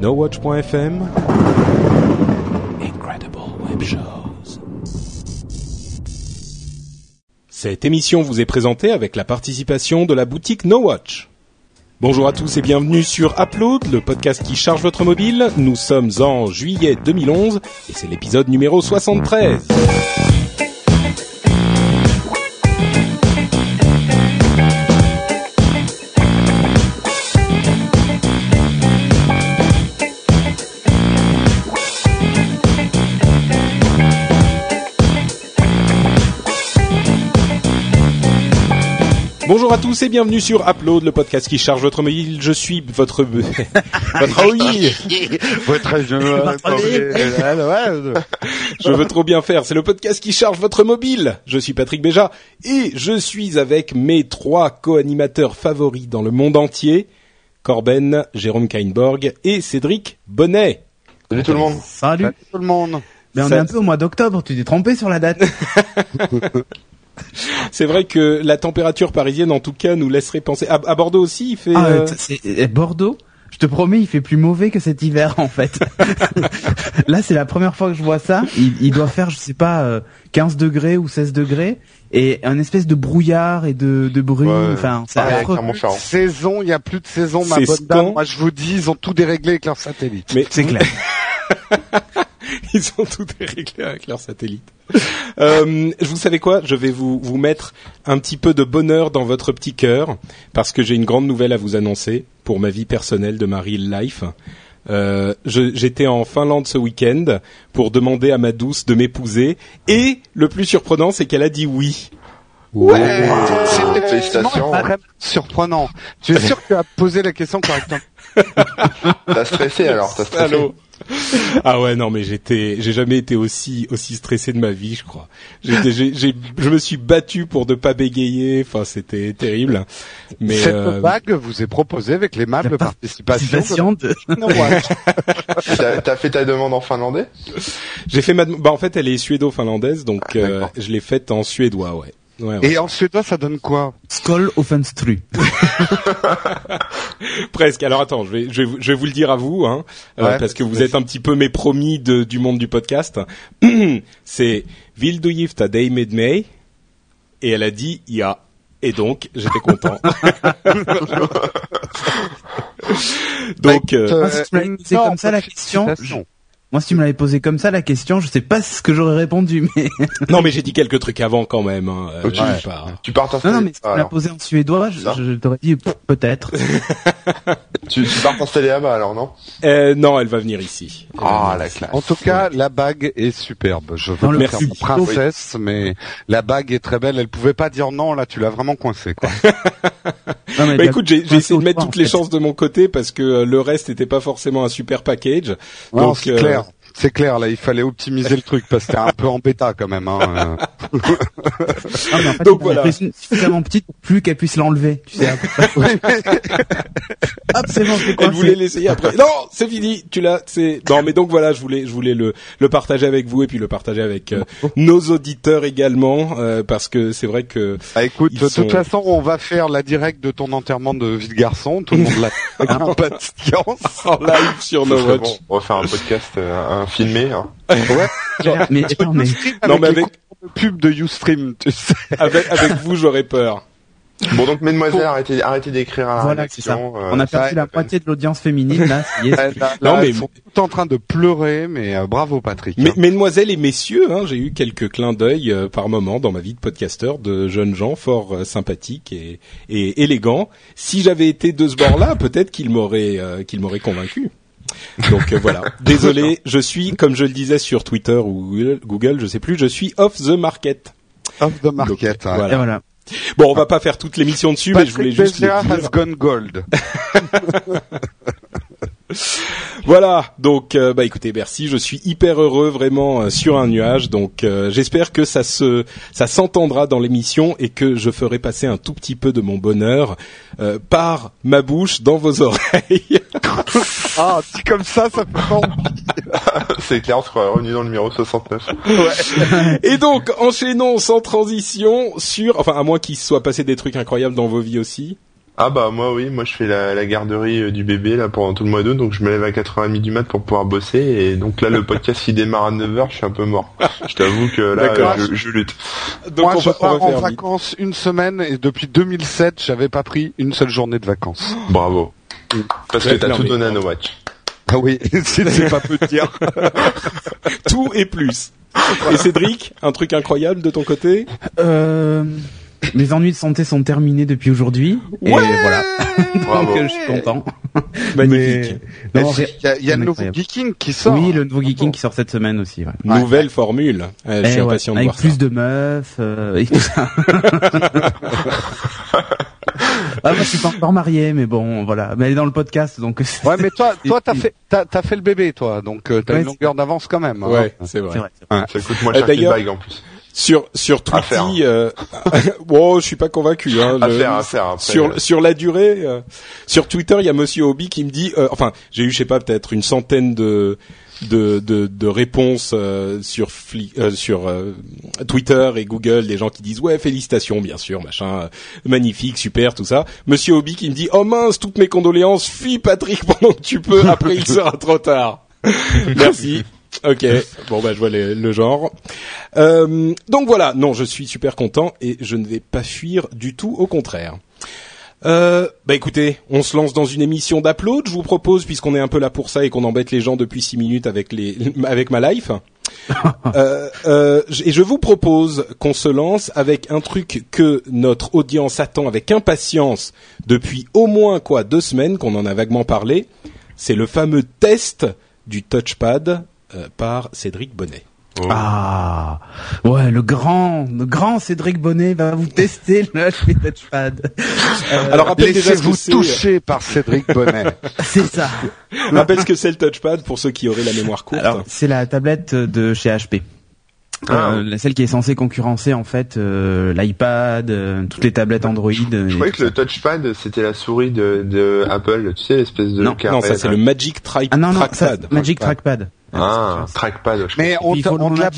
NoWatch.fm Incredible Web. Cette émission vous est présentée avec la participation de la boutique NoWatch. Bonjour à tous et bienvenue sur Upload, le podcast qui charge votre mobile. Nous sommes en juillet 2011 et c'est l'épisode numéro 73. Bonjour à tous et bienvenue sur Upload, le podcast qui charge votre mobile. Je suis votre votre oui. Votre je Je veux trop bien faire. C'est le podcast qui charge votre mobile. Je suis Patrick Béja et je suis avec mes trois co-animateurs favoris dans le monde entier. Corben, Jérôme Kainborg et Cédric Bonnet. Salut tout le monde. Salut. Salut tout le monde. Mais on Ça- est un peu au mois d'octobre, tu t'es trompé sur la date. C'est vrai que la température parisienne, en tout cas, nous laisserait penser. À, à Bordeaux aussi, il fait. Ah, euh, euh, c'est euh, Bordeaux. Je te promets, il fait plus mauvais que cet hiver en fait. Là, c'est la première fois que je vois ça. Il, il doit faire, je sais pas, euh, 15 degrés ou 16 degrés et un espèce de brouillard et de, de bruit. Ouais. Enfin, c'est Ouais. Saison, il y a plus de saison, ma bonne dame. Moi, je vous dis, ils ont tout déréglé avec leur satellite. Mais C'est clair. Ils ont tout réglé avec leur satellite. Euh, vous savez quoi? Je vais vous, vous mettre un petit peu de bonheur dans votre petit cœur parce que j'ai une grande nouvelle à vous annoncer pour ma vie personnelle de ma real life. Euh, J'étais en Finlande ce week-end pour demander à ma douce de m'épouser et le plus surprenant c'est qu'elle a dit oui. Ouais. C'est effectivement Félicitations. surprenant. Tu es sûr que tu as posé la question correctement? T'as stressé alors, t'as stressé. Allô ah ouais non mais j'étais j'ai jamais été aussi aussi stressé de ma vie je crois. J'étais j'ai j'ai- je me suis battu pour ne pas bégayer. Enfin c'était terrible. Mais Cette euh, vague vous est proposée avec l'aimable La participation. Participation de- de. T'as t'as fait ta demande en finlandais? J'ai fait ma bah en fait elle est suédo-finlandaise donc Ah, euh, je l'ai faite en suédois ouais Ouais, ouais. Et en suédois, ça donne quoi Skoll Offenstru. presque. Alors attends je vais je vais, vous- je vais vous le dire à vous hein euh, Ouais, parce que vous êtes un petit peu mes promis de, du monde du podcast. C'est Vill du dig med mig et elle a dit ja et donc j'étais content. Donc euh, Euh, Ah, non, comme ça la question. Moi, si tu me l'avais posé comme ça la question, je sais pas ce que j'aurais répondu, mais Non, mais j'ai dit quelques trucs avant quand même. Hein. Euh, je sais pas. Tu pars non, t'installer non, mais si tu me l'as posé en suédois, je, je t'aurais dit peut-être. Tu, tu pars t'installer là-bas alors, non? Euh, non, elle va venir ici. Ah, venir la ici. classe. En tout cas, la bague est superbe. Je veux le faire princesse, mais la bague est très belle. Elle pouvait pas dire non, là, tu l'as vraiment coincé, quoi. Non, mais Bah écoute, j'ai essayé de mettre toutes en les fait. chances de mon côté parce que euh, le reste n'était pas forcément un super package. Non, Donc, c'est euh, clair. C'est clair, là, il fallait optimiser le truc parce que c'était un peu en bêta quand même. Hein. Non, mais en fait, Donc il voilà. suffisamment petite pour plus qu'elle puisse l'enlever. Tu sais. Hop, c'est bon, Elle voulait l'essayer après. Non, c'est fini. Tu l'as. C'est non, mais donc voilà, je voulais, je voulais le le partager avec vous et puis le partager avec euh, nos auditeurs également euh, parce que c'est vrai que Ah, écoute, de sont- toute façon, on va faire la directe de ton enterrement de vie de garçon. Tout le monde l'a en live sur Ce No serait Watch. bon. On va faire un podcast, euh, un filmé. Hein. Ouais. Mais attends, mais Non, mais avec pub de Ustream, tu sais. Avec avec vous, j'aurais peur. Bon donc, mesdemoiselles, arrêtez, arrêtez d'écrire à la voilà, c'est ça. euh, On a perdu la moitié de l'audience féminine là. ça y est. Là, là, Non, mais- Ils sont tout en train de pleurer, mais euh, bravo Patrick. Mais, hein. mesdemoiselles et messieurs, hein, j'ai eu quelques clins d'œil euh, par moment dans ma vie de podcasteur de jeunes gens fort euh, sympathiques et, et élégants. Si j'avais été de ce bord-là, peut-être qu'ils m'auraient euh, qu'ils m'auraient convaincu. Donc euh, voilà. Désolé, je suis, comme je le disais sur Twitter ou Google, je sais plus, je suis off the market. Off the market. Donc, hein. voilà. Et voilà. Bon, on va pas faire toute l'émission dessus, mais je voulais juste has gone gold. Voilà, donc euh, bah écoutez, merci, je suis hyper heureux vraiment euh, sur un nuage, donc euh, j'espère que ça se ça s'entendra dans l'émission et que je ferai passer un tout petit peu de mon bonheur euh, par ma bouche dans vos oreilles. Ah, dit comme ça, ça fait pas envie. C'est clair, on sera revenu dans le numéro 69. et donc enchaînons sans transition sur enfin à moins qu'il se soit passé des trucs incroyables dans vos vies aussi. Ah bah moi oui, moi je fais la, la garderie euh, du bébé là pendant tout le mois d'août, donc je me lève à 4h30 du mat pour pouvoir bosser et donc là le podcast il démarre à 9h, je suis un peu mort. Je t'avoue que là je, je lutte. Donc Moi, on je pars en vite. vacances une semaine et depuis 2007, j'avais pas pris une seule journée de vacances. Bravo. Parce que Ouais, t'as tout mais- donné à No Watch. Ah oui, c'est pas peu dire. Tout et plus. Et Cédric, un truc incroyable de ton côté Euh, mes ennuis de santé sont terminés depuis aujourd'hui. et voilà. Bravo. Donc, je suis content. Magnifique. Mais Il y a, il y a le nouveau. Geeking qui sort. Oui, le nouveau Geeking qui sort cette semaine aussi. Ouais. Nouvelle formule. Euh, je Eh suis ouais, impatient de avec voir plus ça. de meufs euh, et tout ça. Ah, moi, je suis pas encore marié, mais bon, voilà. Mais elle est dans le podcast, donc. Ouais, mais toi, toi, t'as fait, t'as, t'as fait le bébé, toi, donc euh, t'as Ouais, une longueur d'avance quand même. hein. Ouais, c'est vrai. C'est vrai. c'est vrai. Ça coûte moins cher qu'une bague en plus. Sur sur. Tweety, euh... bon, je suis pas convaincu. Hein, À le- faire, à faire après. sur sur la durée, euh, sur Twitter, il y a Monsieur Hobby qui me dit, euh, enfin, j'ai eu, je sais pas, peut-être une centaine de de de, de réponses euh, sur Fli- euh, sur euh, Twitter et Google, des gens qui disent ouais félicitations, bien sûr, machin, euh, magnifique, super, tout ça. Monsieur Hobby qui me dit oh mince, toutes mes condoléances, fuis Patrick pendant que tu peux, après il sera trop tard. Merci. Ok, bon bah je vois le, le genre. Euh, donc voilà, non, je suis super content et je ne vais pas fuir du tout, au contraire. Euh, bah écoutez, on se lance dans une émission d'upload. Je vous propose, puisqu'on est un peu là pour ça et qu'on embête les gens depuis six minutes avec les avec ma life. euh, euh, et je vous propose qu'on se lance avec un truc que notre audience attend avec impatience depuis au moins quoi deux semaines qu'on en a vaguement parlé. C'est le fameux test du touchpad euh, par Cédric Bonnet. Oh. Ah, ouais, le grand, le grand Cédric Bonnet va vous tester le HP Touchpad. Euh, Alors Laissez-vous c'est. toucher par Cédric Bonnet. c'est ça. Rappelle ce que c'est le touchpad pour ceux qui auraient la mémoire courte. Alors, c'est la tablette de chez HP. Ah. Euh, celle qui est censée concurrencer en fait euh, l'iPad, euh, toutes les tablettes Android. euh, Je et croyais que le touchpad c'était la souris de, de Apple, tu sais l'espèce de Non, carré. non, ça c'est le Magic Tri Ah non non, ça, Trackpad. Magic Trackpad. Ah, trackpad. Je Mais on, on l'a,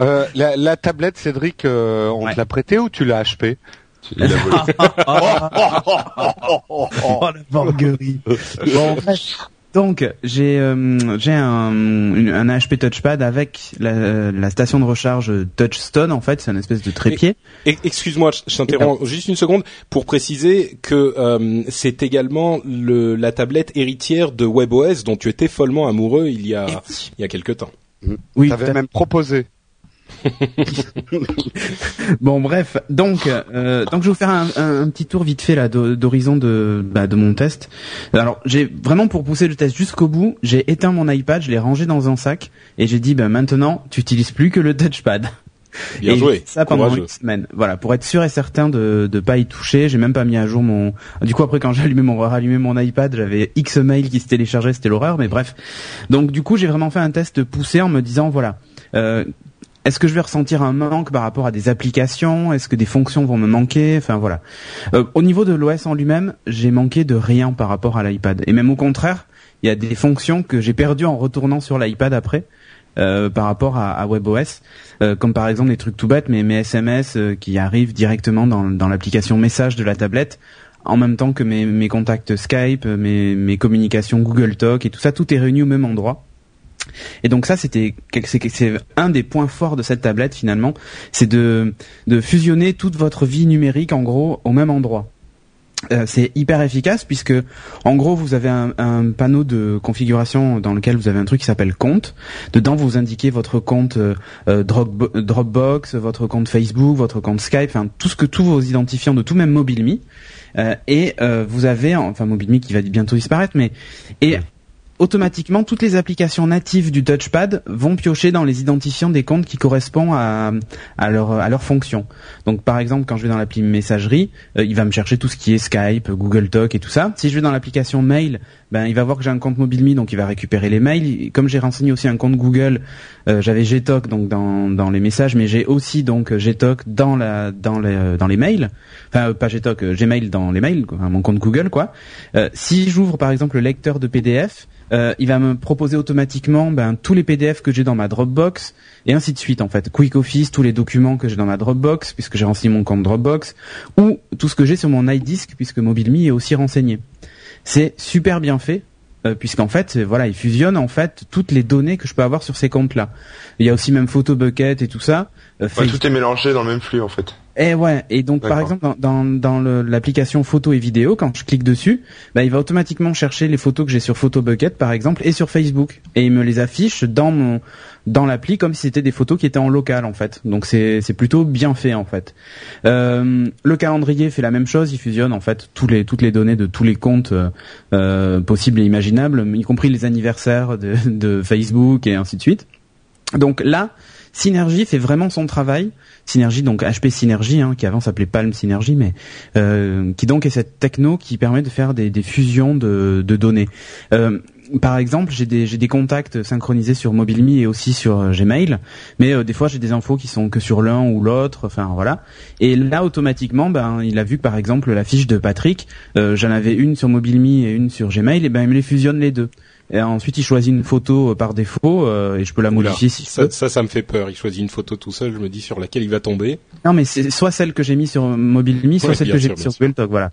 euh, la, la tablette, Cédric, euh, on Ouais. te l'a prêtée ou tu l'as volé. Oh, la borguerie. Bon, bref. Donc j'ai euh, j'ai un, un HP Touchpad avec la, la station de recharge Touchstone en fait, c'est une espèce de trépied. Excuse-moi, je- je t'interromps juste une seconde pour préciser que euh, c'est également le, la tablette héritière de WebOS dont tu étais follement amoureux il y a il y a quelque temps. Oui. T'avais tout à même proposé. Bon bref, donc euh, donc je vais vous faire un, un- un petit tour vite fait là d'ho- d'horizon de bah, de mon test. Alors j'ai vraiment pour pousser le test jusqu'au bout, j'ai éteint mon iPad, je l'ai rangé dans un sac et j'ai dit ben maintenant tu utilises plus que le touchpad. Bien et joué, Ça pendant courageux. une semaine. Voilà, pour être sûr et certain de de pas y toucher. J'ai même pas mis à jour mon. Du coup après quand j'ai allumé mon rallumé mon iPad, j'avais X mails qui se téléchargeaient, c'était l'horreur. Mais bref. Donc du coup j'ai vraiment fait un test poussé en me disant voilà. Euh, est-ce que je vais ressentir un manque par rapport à des applications? Est-ce que des fonctions vont me manquer? Enfin voilà. Euh, au niveau de l'OS en lui-même, j'ai manqué de rien par rapport à l'iPad. Et même au contraire, il y a des fonctions que j'ai perdues en retournant sur l'iPad après. euh, par rapport à, à WebOS, euh, comme par exemple des trucs tout bêtes, mais mes SMS qui arrivent directement dans, l'application message de la tablette, en même temps que mes, contacts Skype, mes, mes communications Google Talk et tout ça, tout est réuni au même endroit. Et donc ça, c'était c'est un des points forts de cette tablette finalement, c'est de de fusionner toute votre vie numérique en gros au même endroit. Euh, c'est hyper efficace puisque en gros vous avez un, un panneau de configuration dans lequel vous avez un truc qui s'appelle compte. Dedans vous indiquez votre compte euh, euh, Dropbo- Dropbox, votre compte Facebook, votre compte Skype, enfin tout ce que tous vos identifiants de tout même MobileMe. Euh, et euh, vous avez enfin MobileMe qui va bientôt disparaître, mais et automatiquement toutes les applications natives du touchpad vont piocher dans les identifiants des comptes qui correspondent à, à leur à leur fonction. Donc par exemple quand je vais dans l'appli messagerie, euh, il va me chercher tout ce qui est Skype, Google Talk et tout ça. Si je vais dans l'application mail, ben il va voir que j'ai un compte MobileMe donc il va récupérer les mails. Comme j'ai renseigné aussi un compte Google, euh, j'avais Gtalk donc dans dans les messages mais j'ai aussi donc Gtalk dans la dans les dans les mails. Enfin euh, pas Gtalk, euh, Gmail dans les mails, mon compte Google quoi. Euh, si j'ouvre par exemple le lecteur de PDF, euh, il va me proposer automatiquement ben, tous les PDF que j'ai dans ma Dropbox et ainsi de suite en fait. Quick Office, tous les documents que j'ai dans ma Dropbox puisque j'ai renseigné mon compte Dropbox ou tout ce que j'ai sur mon iDisk puisque MobileMe est aussi renseigné. C'est super bien fait euh, puisqu'en fait, voilà, il fusionne en fait toutes les données que je peux avoir sur ces comptes-là. Il y a aussi même Photobucket et tout ça. Euh, ouais, tout est mélangé dans le même flux en fait. Et eh ouais, et donc par exemple dans, dans, l'application photo et vidéo, quand je clique dessus, bah, il va automatiquement chercher les photos que j'ai sur Photobucket par exemple et sur Facebook, et il me les affiche dans mon dans l'appli comme si c'était des photos qui étaient en local en fait. Donc c'est c'est plutôt bien fait en fait. Euh, le calendrier fait la même chose, il fusionne en fait tous les toutes les données de tous les comptes euh, euh possibles et imaginables, y compris les anniversaires de, de Facebook et ainsi de suite. Donc là, Synergy fait vraiment son travail. Synergy, donc HP Synergy, hein, qui avant s'appelait Palm Synergy, mais euh, qui donc est cette techno qui permet de faire des, fusions de, données. Euh, par exemple, j'ai des, des contacts synchronisés sur MobileMe et aussi sur euh, Gmail, mais des fois j'ai des infos qui sont que sur l'un ou l'autre, enfin voilà. Et là, automatiquement, ben il a vu par exemple la fiche de Patrick, j'en avais une sur MobileMe et une sur Gmail, et ben il me les fusionne les deux. Et ensuite, il choisit une photo euh, par défaut euh, et je peux la modifier si ça, ça, ça, me fait peur. Il choisit une photo tout seul. Je me dis sur laquelle il va tomber. Non, mais c'est soit celle que j'ai mis sur MobileMe, soit celle que j'ai mis sur Talk. Voilà.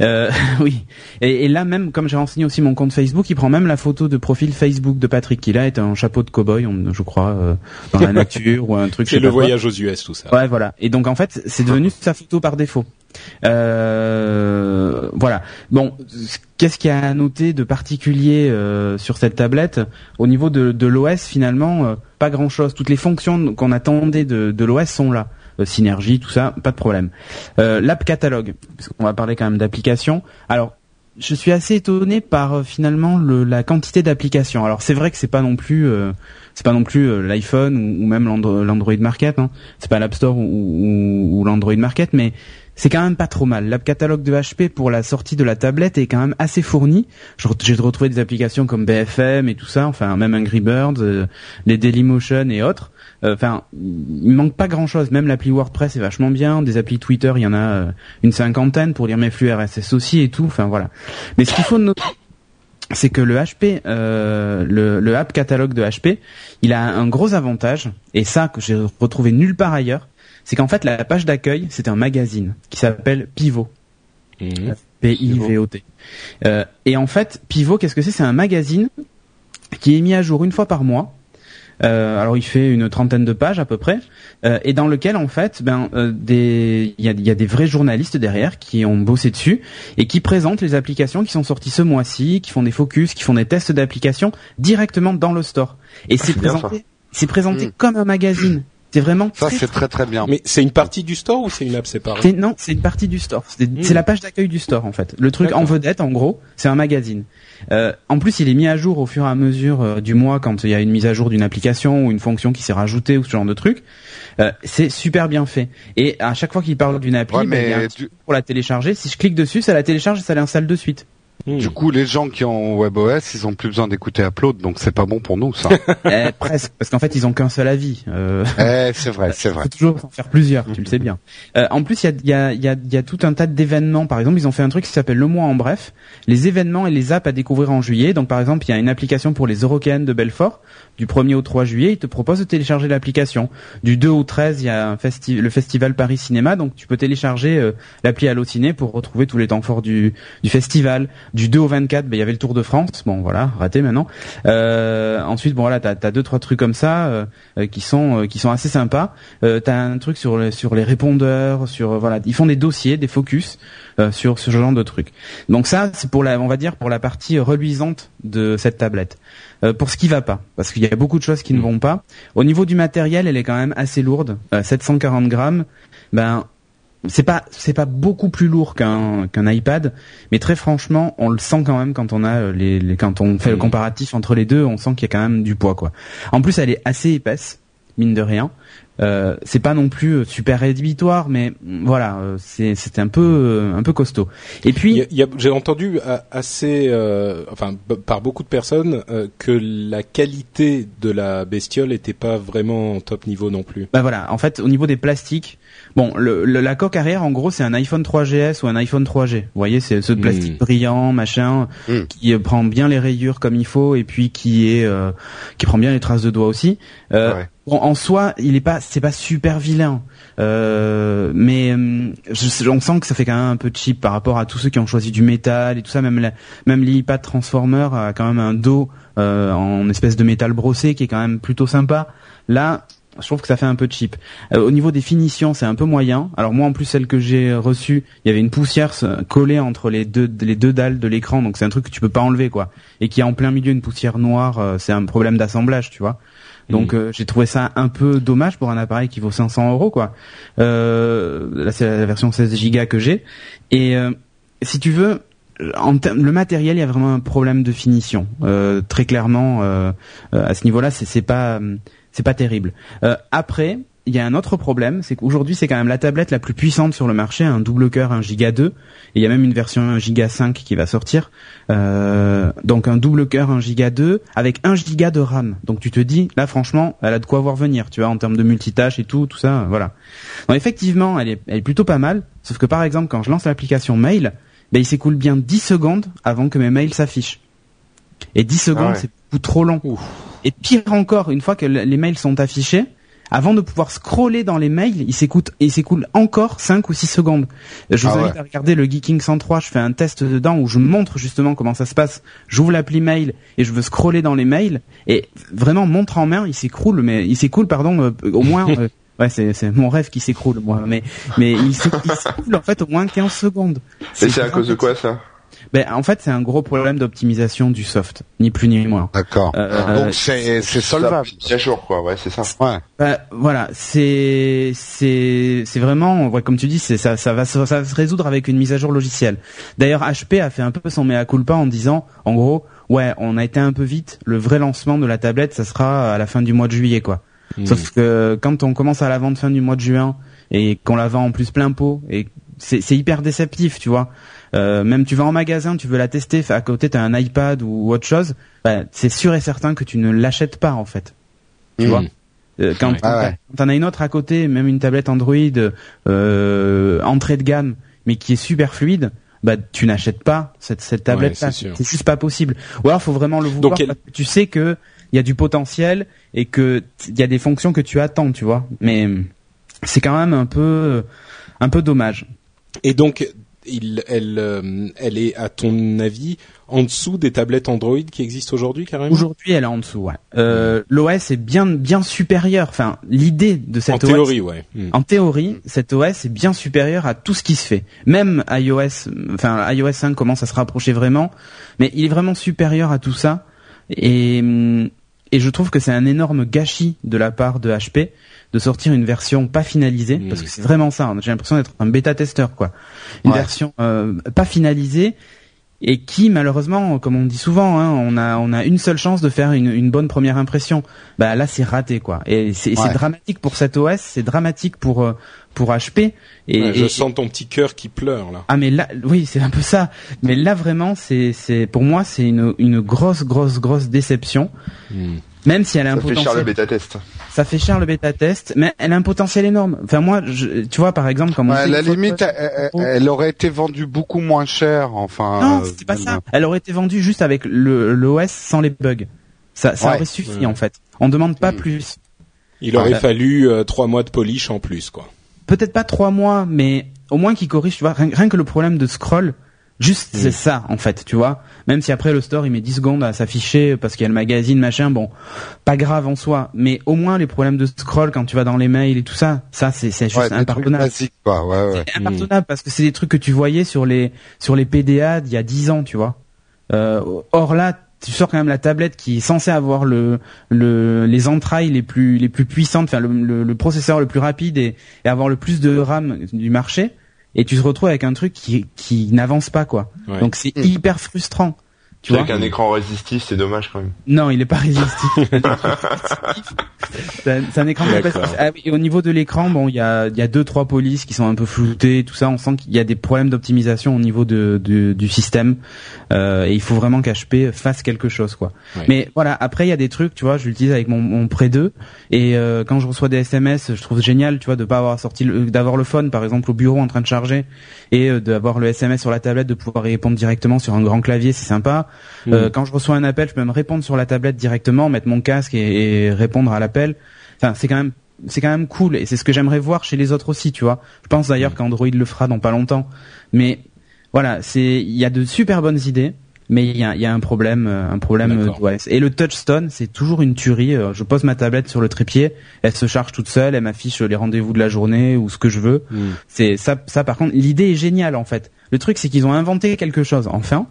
Euh, oui. Et, et, là même, comme j'ai renseigné aussi mon compte Facebook, il prend même la photo de profil Facebook de Patrick qui là est un chapeau de cowboy, je crois, euh, dans la nature ou un truc. C'est le voyage aux US, tout ça. Ouais, voilà. Et donc en fait, c'est devenu sa photo par défaut. Euh, voilà. Bon, qu'est-ce qu'il y a à noter de particulier euh, sur cette tablette? Au niveau de, l'OS, finalement, euh, pas grand-chose. Toutes les fonctions qu'on attendait de, l'OS sont là. synergie, tout ça, pas de problème. L'app catalogue, parce va parler quand même d'applications. Alors, je suis assez étonné par finalement le, la quantité d'applications. Alors c'est vrai que c'est pas non plus c'est pas non plus l'iPhone ou, même l'Android Market, hein. c'est pas l'App Store ou l'Android Market, mais c'est quand même pas trop mal. L'app catalogue de HP pour la sortie de la tablette est quand même assez fourni. J'ai retrouvé des applications comme BFM et tout ça, enfin même Angry Birds, euh, les Dailymotion et autres. Euh, enfin, il manque pas grand chose. Même l'appli WordPress est vachement bien. Des applis Twitter, il y en a euh, une cinquantaine pour lire mes flux RSS aussi et tout. Enfin voilà. Mais ce qu'il faut noter, c'est que le HP, le, le app catalogue de HP, il a un gros avantage et ça que j'ai retrouvé nulle part ailleurs c'est qu'en fait la page d'accueil c'est un magazine qui s'appelle Pivot. Mmh. P-I-V-O-T. Euh, et en fait, Pivot, qu'est-ce que c'est? C'est un magazine qui est mis à jour une fois par mois. Euh, alors il fait une trentaine de pages à peu près, euh, et dans lequel en fait, ben des, il y a, y a, des vrais journalistes derrière qui ont bossé dessus et qui présentent les applications qui sont sorties ce mois-ci, qui font des focus, qui font des tests d'applications directement dans le store. Et ah, c'est présenté, c'est présenté mmh. comme un magazine. C'est vraiment ça, c'est très très bien. Mais c'est une partie du store ou c'est une app séparée Non, c'est une partie du store. C'est hmm. la page d'accueil du store en fait. Le truc en vedette, en gros, c'est un magazine. Euh, en plus, il est mis à jour au fur et à mesure euh, du mois quand il y a une mise à jour d'une application ou une fonction qui s'est rajoutée ou ce genre de truc. Euh, c'est super bien fait. Et à chaque fois qu'il parle d'une appli, ben, mais pour la télécharger, si je clique dessus, ça la télécharge et ça l'installe de suite. Hmm. Du coup, les gens qui ont WebOS, ils ont plus besoin d'écouter Upload, donc c'est pas bon pour nous, ça. eh, presque, parce qu'en fait, ils ont qu'un seul avis. Euh... Eh, c'est vrai, c'est vrai. Il faut toujours en faire plusieurs, tu le sais bien. Euh, en plus, il y a, y, a, y, a, y a tout un tas d'événements. Par exemple, ils ont fait un truc qui s'appelle Le Mois en Bref, les événements et les apps à découvrir en juillet. Donc, par exemple, il y a une application pour les Eurocaines de Belfort. Du 1er au 3 juillet, ils te proposent de télécharger l'application. Du 2 au 13, il y a un festi le festival Paris Cinéma, donc tu peux télécharger euh, l'appli Allociné pour retrouver tous les temps forts du, du festival. Du 2 au 24, ben, il y avait le Tour de France. Bon, voilà, raté maintenant. Euh, ensuite, bon voilà, t'as as deux trois trucs comme ça euh, euh, qui sont qui sont assez sympas. Euh, t'as un truc sur les, sur les répondeurs, sur voilà, ils font des dossiers, des focus sur ce genre de trucs. Donc ça, c'est pour la, on va dire pour la partie reluisante de cette tablette. pour ce qui va pas, parce qu'il y a beaucoup de choses qui ne mm. vont pas. Au niveau du matériel, elle est quand même assez lourde, 740 grammes. Ben c'est pas c'est pas beaucoup plus lourd qu'un qu'un iPad, mais très franchement, on le sent quand même quand on a euh, les, les quand on fait le comparatif entre les deux, on sent qu'il y a quand même du poids quoi. En plus, elle est assez épaisse, mine de rien. Euh, c'est pas non plus euh, super rédhibitoire, mais voilà, euh, c'est c'est un peu euh, un peu costaud. Et puis Il y a- il y a- j'ai entendu assez, euh, enfin, par beaucoup de personnes, euh, que la qualité de la bestiole était pas vraiment top niveau non plus. Bah voilà, en fait, au niveau des plastiques, bon, le, le- la coque arrière, en gros, c'est un iPhone 3GS ou un iPhone 3G. Vous voyez, c'est ce de plastique Mm. brillant, machin, Mm. qui prend bien les rayures comme il faut et puis qui est euh, qui prend bien les traces de doigts aussi. Euh, Ouais. En soi, il est pas, c'est pas super vilain, euh, mais hum, je- on sent que ça fait quand même un peu cheap par rapport à tous ceux qui ont choisi du métal et tout ça. Même la, même l'iPad Transformer a quand même un dos euh, en espèce de métal brossé qui est quand même plutôt sympa. Là, je trouve que ça fait un peu cheap. Euh, au niveau des finitions, c'est un peu moyen. Alors moi, en plus, celle que j'ai reçue, il y avait une poussière euh, collée entre les deux les deux dalles de l'écran, donc c'est un truc que tu peux pas enlever, quoi. Et qui est en plein milieu une poussière noire, euh, c'est un problème d'assemblage, tu vois. Donc euh, j'ai trouvé ça un peu dommage pour un appareil qui vaut 500 euros, quoi. Euh, là, c'est la version 16 Go que j'ai. Et euh, si tu veux, en le matériel, il y a vraiment un problème de finition. Euh, très clairement, euh, euh, à ce niveau-là, c'est pas c'est pas terrible. Euh, après, il y a un autre problème, c'est qu'aujourd'hui, c'est quand même la tablette la plus puissante sur le marché, un double cœur, un Giga 2, et il y a même une version 1 Giga 5 qui va sortir. Euh, donc un double cœur, un Giga 2, avec 1 Giga de RAM. Donc tu te dis, là franchement, elle a de quoi voir venir, tu vois, en termes de multitâche et tout, tout ça, voilà. Donc effectivement, elle est, elle est plutôt pas mal, sauf que par exemple, quand je lance l'application Mail, ben, il s'écoule bien 10 secondes avant que mes mails s'affichent. Et 10 secondes, Ah ouais. c'est beaucoup trop long. Ouf. Et pire encore, une fois que le- les mails sont affichés, avant de pouvoir scroller dans les mails, il s'écoute, il s'écoule encore 5 ou 6 secondes. Je vous Ah invite ouais. à regarder le Geeking 103, je fais un test dedans où je montre justement comment ça se passe. J'ouvre l'appli mail et je veux scroller dans les mails et vraiment montre en main, il s'écroule mais il s'écoule pardon euh, au moins euh, Ouais, c'est c'est mon rêve qui s'écroule moi, mais mais il s'écoule en fait au moins 15 secondes. Et c'est à cause de quoi ça? Ben en fait, c'est un gros problème d'optimisation du soft, ni plus ni moins. D'accord. Euh, Donc c'est c'est Ça, solvable. mise à jour quoi, ouais, c'est ça. Ouais. Bah, voilà, c'est c'est c'est vraiment ouais, comme tu dis, c'est ça ça va se- ça va se résoudre avec une mise à jour logicielle. D'ailleurs, HP a fait un peu son mea culpa en disant en gros, ouais, on a été un peu vite, le vrai lancement de la tablette, ça sera à la fin du mois de juillet quoi. Mm. Sauf que quand on commence à la vendre fin du mois de juin et qu'on la vend en plus plein pot et c'est c'est hyper déceptif, tu vois. Euh, même tu vas en magasin, tu veux la tester, à côté t'as un iPad ou autre chose, bah, c'est sûr et certain que tu ne l'achètes pas en fait. Tu Mm. vois? Euh, quand Ouais. quand Ah ouais. quand t'en as une autre à côté, même une tablette Android euh, entrée de gamme, mais qui est super fluide, bah tu n'achètes pas cette cette tablette là. c'est juste pas possible. Ou alors faut vraiment le vouloir Donc, elle- parce que tu sais que il y a du potentiel et que il y a des fonctions que tu attends, tu vois. Mais c'est quand même un peu un peu dommage. Et donc, il, elle, euh, elle est à ton avis en dessous des tablettes Android qui existent aujourd'hui carrément? Aujourd'hui, elle est en dessous. Ouais. Euh, L'OS est bien bien supérieur. Enfin, l'idée de En cette OS théorie, ouais. Mm. En théorie, cet OS est bien supérieur à tout ce qui se fait. Même iOS, enfin iOS 5 commence à se rapprocher vraiment, mais il est vraiment supérieur à tout ça. Et, et je trouve que c'est un énorme gâchis de la part de HP de sortir une version pas finalisée, parce que c'est vraiment ça. hein. J'ai l'impression d'être un bêta-testeur, quoi. Une Ouais. version euh, pas finalisée et qui malheureusement, comme on dit souvent, hein, on a on a une seule chance de faire une, une bonne première impression. Bah là, c'est raté, quoi. Et c'est Ouais. dramatique pour cet OS, c'est dramatique pour euh, pour HP. Et, Ouais, je et- sens ton petit cœur qui pleure là. ah mais là, oui, c'est un peu ça. Mais là vraiment, c'est c'est pour moi, c'est une une grosse grosse grosse déception. Mm. Même si elle a un Ça fait cher le potentiel, bêta test. ça fait cher le bêta test, mais elle a un potentiel énorme. Enfin moi, je, tu vois par exemple comme on Ouais, à sait la limite, elle, elle- elle aurait été vendue beaucoup moins cher. Enfin. Non, euh, c'était pas ça. Elle aurait été vendue juste avec le l'OS sans les bugs. Ça, ça Ouais. aurait suffi Ouais. en fait. On demande pas Mm. plus. Il aurait fallu euh, trois mois de polish en plus, quoi. Peut-être pas trois mois, mais au moins qu'ils corrigent. Tu vois, rien, rien que le problème de scroll, juste Mm. c'est ça en fait. Tu vois, même si après le store il met 10 secondes à s'afficher parce qu'il y a le magazine machin. Bon, pas grave en soi, mais au moins les problèmes de scroll quand tu vas dans les mails et tout ça, ça c'est c'est juste Ouais, impardonnable. basiques, quoi. Ouais. C'est parce que c'est des trucs que tu voyais sur les sur les PDA d'il y a 10 ans, tu vois. Euh, or là, tu sors quand même la tablette qui est censée avoir le, le les entrailles les plus les plus puissantes, enfin le, le, le processeur le plus rapide et, et avoir le plus de RAM du marché, et tu te retrouves avec un truc qui qui n'avance pas quoi. Ouais. Donc c'est Mm. hyper frustrant. Tu vois Avec un écran résistif, c'est dommage quand même. Non, il est pas résistif. C'est un, écran. D'accord. Ah et au niveau de l'écran, bon, il y a, il y a deux trois polices qui sont un peu floutées, tout ça. On sent qu'il y a des problèmes d'optimisation au niveau de, de- du système. Euh, et il faut vraiment qu'HP fasse quelque chose, quoi. Mais voilà, après il y a des trucs, tu vois, je l'utilise avec mon, mon Pré 2 et euh, quand je reçois des SMS, je trouve génial, tu vois, de pas avoir sorti, le- d'avoir le phone par exemple au bureau en train de charger et euh, d'avoir le SMS sur la tablette, de pouvoir y répondre directement sur un grand clavier, c'est sympa. Euh, quand je reçois un appel, je peux même répondre sur la tablette directement, mettre mon casque et, et répondre à l'appel. Enfin, c'est quand même c'est quand même cool et c'est ce que j'aimerais voir chez les autres aussi, tu vois. Je pense d'ailleurs qu'Android le fera dans pas longtemps. Mais voilà, c'est il y a de super bonnes idées, mais il y a, il y a un problème un problème d'OS. Et le touchstone, c'est toujours une tuerie. Euh, Je pose ma tablette sur le trépied, elle se charge toute seule, elle m'affiche les rendez-vous de la journée ou ce que je veux. Hmm. C'est ça ça par contre, l'idée est géniale en fait. Le truc c'est qu'ils ont inventé quelque chose enfin,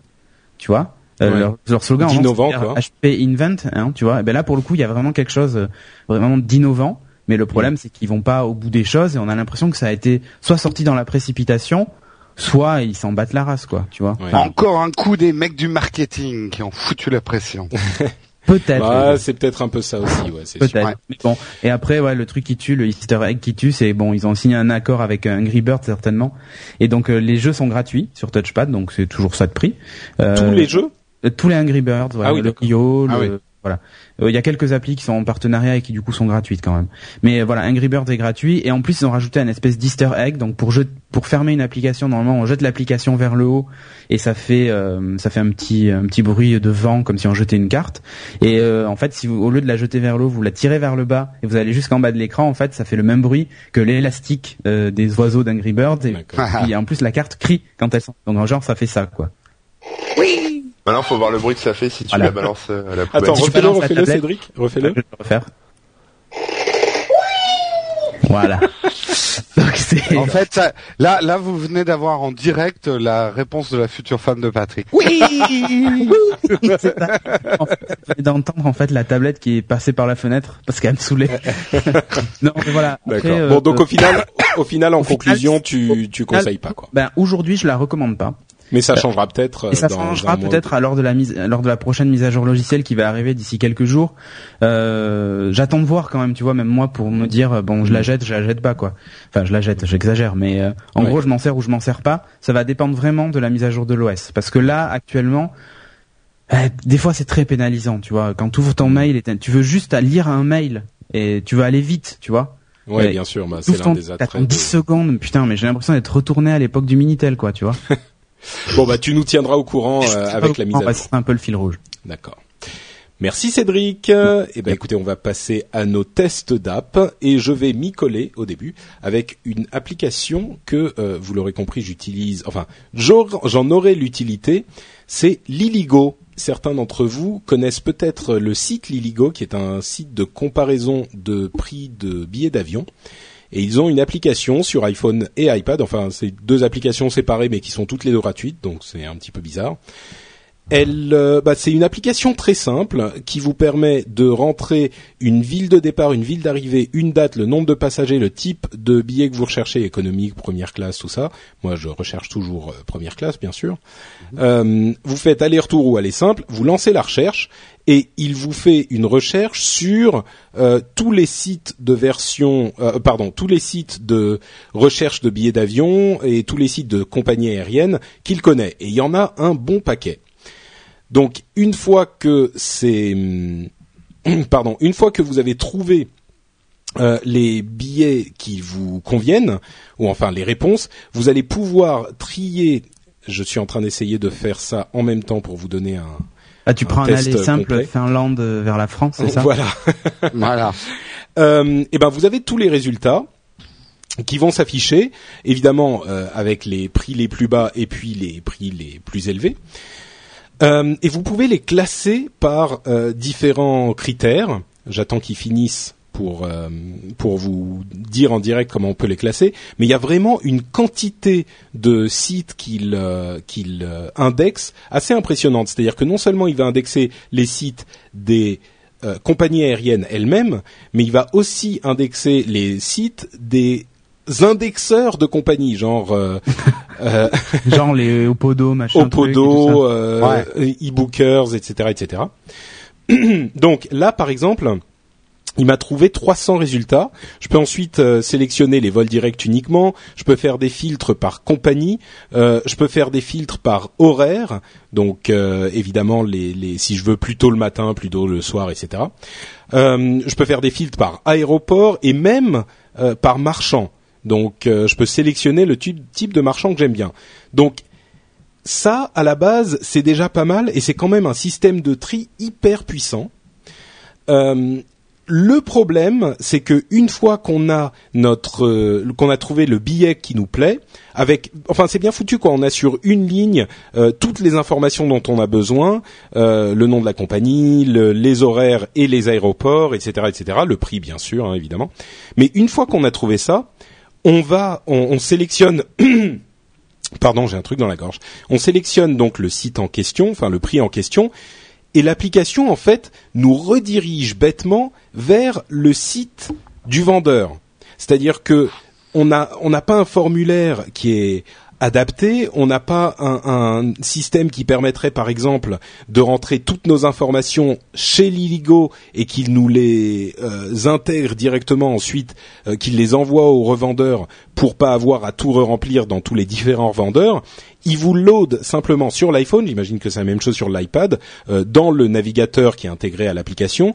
tu vois. Euh, Ouais. leur, leur slogan D'innovant, c'était quoi. HP Invent, hein, tu vois. Et ben là pour le coup, il y a vraiment quelque chose euh, vraiment d'innovant. Mais le Mm. problème, c'est qu'ils vont pas au bout des choses et on a l'impression que ça a été soit sorti dans la précipitation, soit ils s'en battent la race, quoi, tu vois. Ouais. Enfin, Encore un coup des mecs du marketing qui ont foutu la pression. peut-être. Bah, c'est peut-être un peu ça aussi, ouais, c'est sûr. Peut-être. Ouais. Bon. Et après, ouais, le truc qui tue, le Easter egg qui tue, c'est bon, ils ont signé un accord avec Angry Bird certainement. Et donc euh, les jeux sont gratuits sur Touchpad, donc c'est toujours ça de prix. Euh, Tous les jeux? euh, tous les Angry Birds, voilà, Ah oui, le. Rio, Ah le, voilà. Euh, Il y a quelques applis qui sont en partenariat et qui du coup sont gratuites quand même. Mais euh, voilà, Angry Birds est gratuit et en plus ils ont rajouté un espèce d'Easter egg. Donc pour jet- pour fermer une application, normalement on jette l'application vers le haut et ça fait euh, ça fait un petit un petit bruit de vent comme si on jetait une carte. Et euh, en fait, si vous au lieu de la jeter vers le haut, vous la tirez vers le bas et vous allez jusqu'en bas de l'écran, en fait, ça fait le même bruit que l'élastique euh, des oiseaux d'Angry Birds. Et, en plus la carte crie quand elle sent. Donc genre ça fait ça quoi. Maintenant, faut voir le bruit que ça fait si tu Voilà. la balances euh, à la poubelle. Attends, refais-le, refais-le, Cédric. Refais-le. Je vais le refaire. Voilà. Donc c'est. En fait, ça- là, là, vous venez d'avoir en direct la réponse de la future femme de Patrick. Oui. c'est ça. En fait, d'entendre en fait la tablette qui est passée par la fenêtre parce qu'elle me saoulait. non, mais voilà. Après, D'accord. euh, bon, donc euh, au final, au final, en au final, conclusion, tu, tu conseilles pas, quoi. ben aujourd'hui, je la recommande pas. Mais ça changera peut-être. Et ça euh, dans changera peut-être lors de la mise, lors de la prochaine mise à jour logicielle qui va arriver d'ici quelques jours. Euh, J'attends de voir quand même, tu vois, même moi pour me dire euh, bon, je la jette, je la jette pas quoi. Enfin, je la jette, j'exagère, mais euh, en Ouais. gros, je m'en sers ou je m'en sers pas. Ça va dépendre vraiment de la mise à jour de l'OS, parce que là, actuellement. euh, des fois c'est très pénalisant, tu vois. Quand tu ouvres ton mail et tu veux juste à lire un mail et tu veux aller vite, tu vois. Ouais, bien sûr, bah, c'est l'un des T'attends attraits. 10 de- secondes, putain, mais j'ai l'impression d'être retourné à l'époque du Minitel, quoi, tu vois. Bon, bah, tu nous tiendras au courant euh, avec la mise à Ouais, jour. C'est un peu le fil rouge. D'accord. Merci Cédric. Eh ben écoutez, on va passer à nos tests d'app et je vais m'y coller au début avec une application que euh, vous l'aurez compris, j'utilise. Enfin, j'en aurai l'utilité. C'est Liligo. Certains d'entre vous connaissent peut-être le site Liligo, qui est un site de comparaison de prix de billets d'avion. Et ils ont une application sur iPhone et iPad. Enfin, c'est deux applications séparées, mais qui sont toutes les deux gratuites, donc c'est un petit peu bizarre. Elle, euh, bah, c'est une application très simple qui vous permet de rentrer une ville de départ, une ville d'arrivée, une date, le nombre de passagers, le type de billet que vous recherchez, économique, première classe, tout ça. Moi, je recherche toujours euh, première classe, bien sûr. Euh, vous faites aller-retour ou aller simple, vous lancez la recherche et il vous fait une recherche sur euh, tous les sites de version, euh, pardon, tous les sites de recherche de billets d'avion et tous les sites de compagnies aériennes qu'il connaît. Et il y en a un bon paquet. Donc une fois que c'est pardon, une fois que vous avez trouvé euh, les billets qui vous conviennent ou enfin les réponses, vous allez pouvoir trier. Je suis en train d'essayer de faire ça en même temps pour vous donner un. Ah, tu Un prends un test aller simple complet. Finlande euh, vers la France, c'est ça? Voilà. Voilà. Euh, et ben vous avez tous les résultats qui vont s'afficher, évidemment euh, avec les prix les plus bas et puis les prix les plus élevés. Euh, et vous pouvez les classer par euh, différents critères. J'attends qu'ils finissent pour euh, pour vous dire en direct comment on peut les classer. Mais il y a vraiment une quantité de sites qu'il euh, qu'il euh, indexe assez impressionnante. C'est-à-dire que non seulement il va indexer les sites des euh, compagnies aériennes elles-mêmes, mais il va aussi indexer les sites des indexeurs de compagnies, genre euh, euh, Genre les Opodo, machin. Opodo, euh, e-bookers, etc., etc. Donc là, par exemple, il m'a trouvé 300 résultats. Je peux ensuite euh, sélectionner les vols directs uniquement. Je peux faire des filtres par compagnie. Euh, je peux faire des filtres par horaire. Donc euh, évidemment, les, les, si je veux plus tôt le matin, plus tôt le soir, etc. je peux faire des filtres par aéroport et même par marchand. Donc je peux sélectionner le type de marchand que j'aime bien. Donc ça, à la base, c'est déjà pas mal et c'est quand même un système de tri hyper puissant. Euh, le problème, c'est que une fois qu'on a notre, euh, qu'on a trouvé le billet qui nous plaît, avec, enfin c'est bien foutu quoi. On a sur une ligne euh, toutes les informations dont on a besoin, euh, le nom de la compagnie, les horaires et les aéroports, etc., etc. Le prix bien sûr, hein, évidemment. Mais une fois qu'on a trouvé ça, on va, on, on sélectionne. Pardon, j'ai un truc dans la gorge. On sélectionne donc le site en question, enfin le prix en question, et l'application en fait nous redirige bêtement vers le site du vendeur. C'est-à-dire que on on n'a pas un formulaire qui est adapté, on n'a pas un, système qui permettrait par exemple de rentrer toutes nos informations chez Liligo et qu'il nous les euh, intègre directement ensuite, euh, qu'il les envoie au revendeur pour pas avoir à tout remplir dans tous les différents vendeurs. Il vous load simplement sur l'iPhone, j'imagine que c'est la même chose sur l'iPad, euh, dans le navigateur qui est intégré à l'application,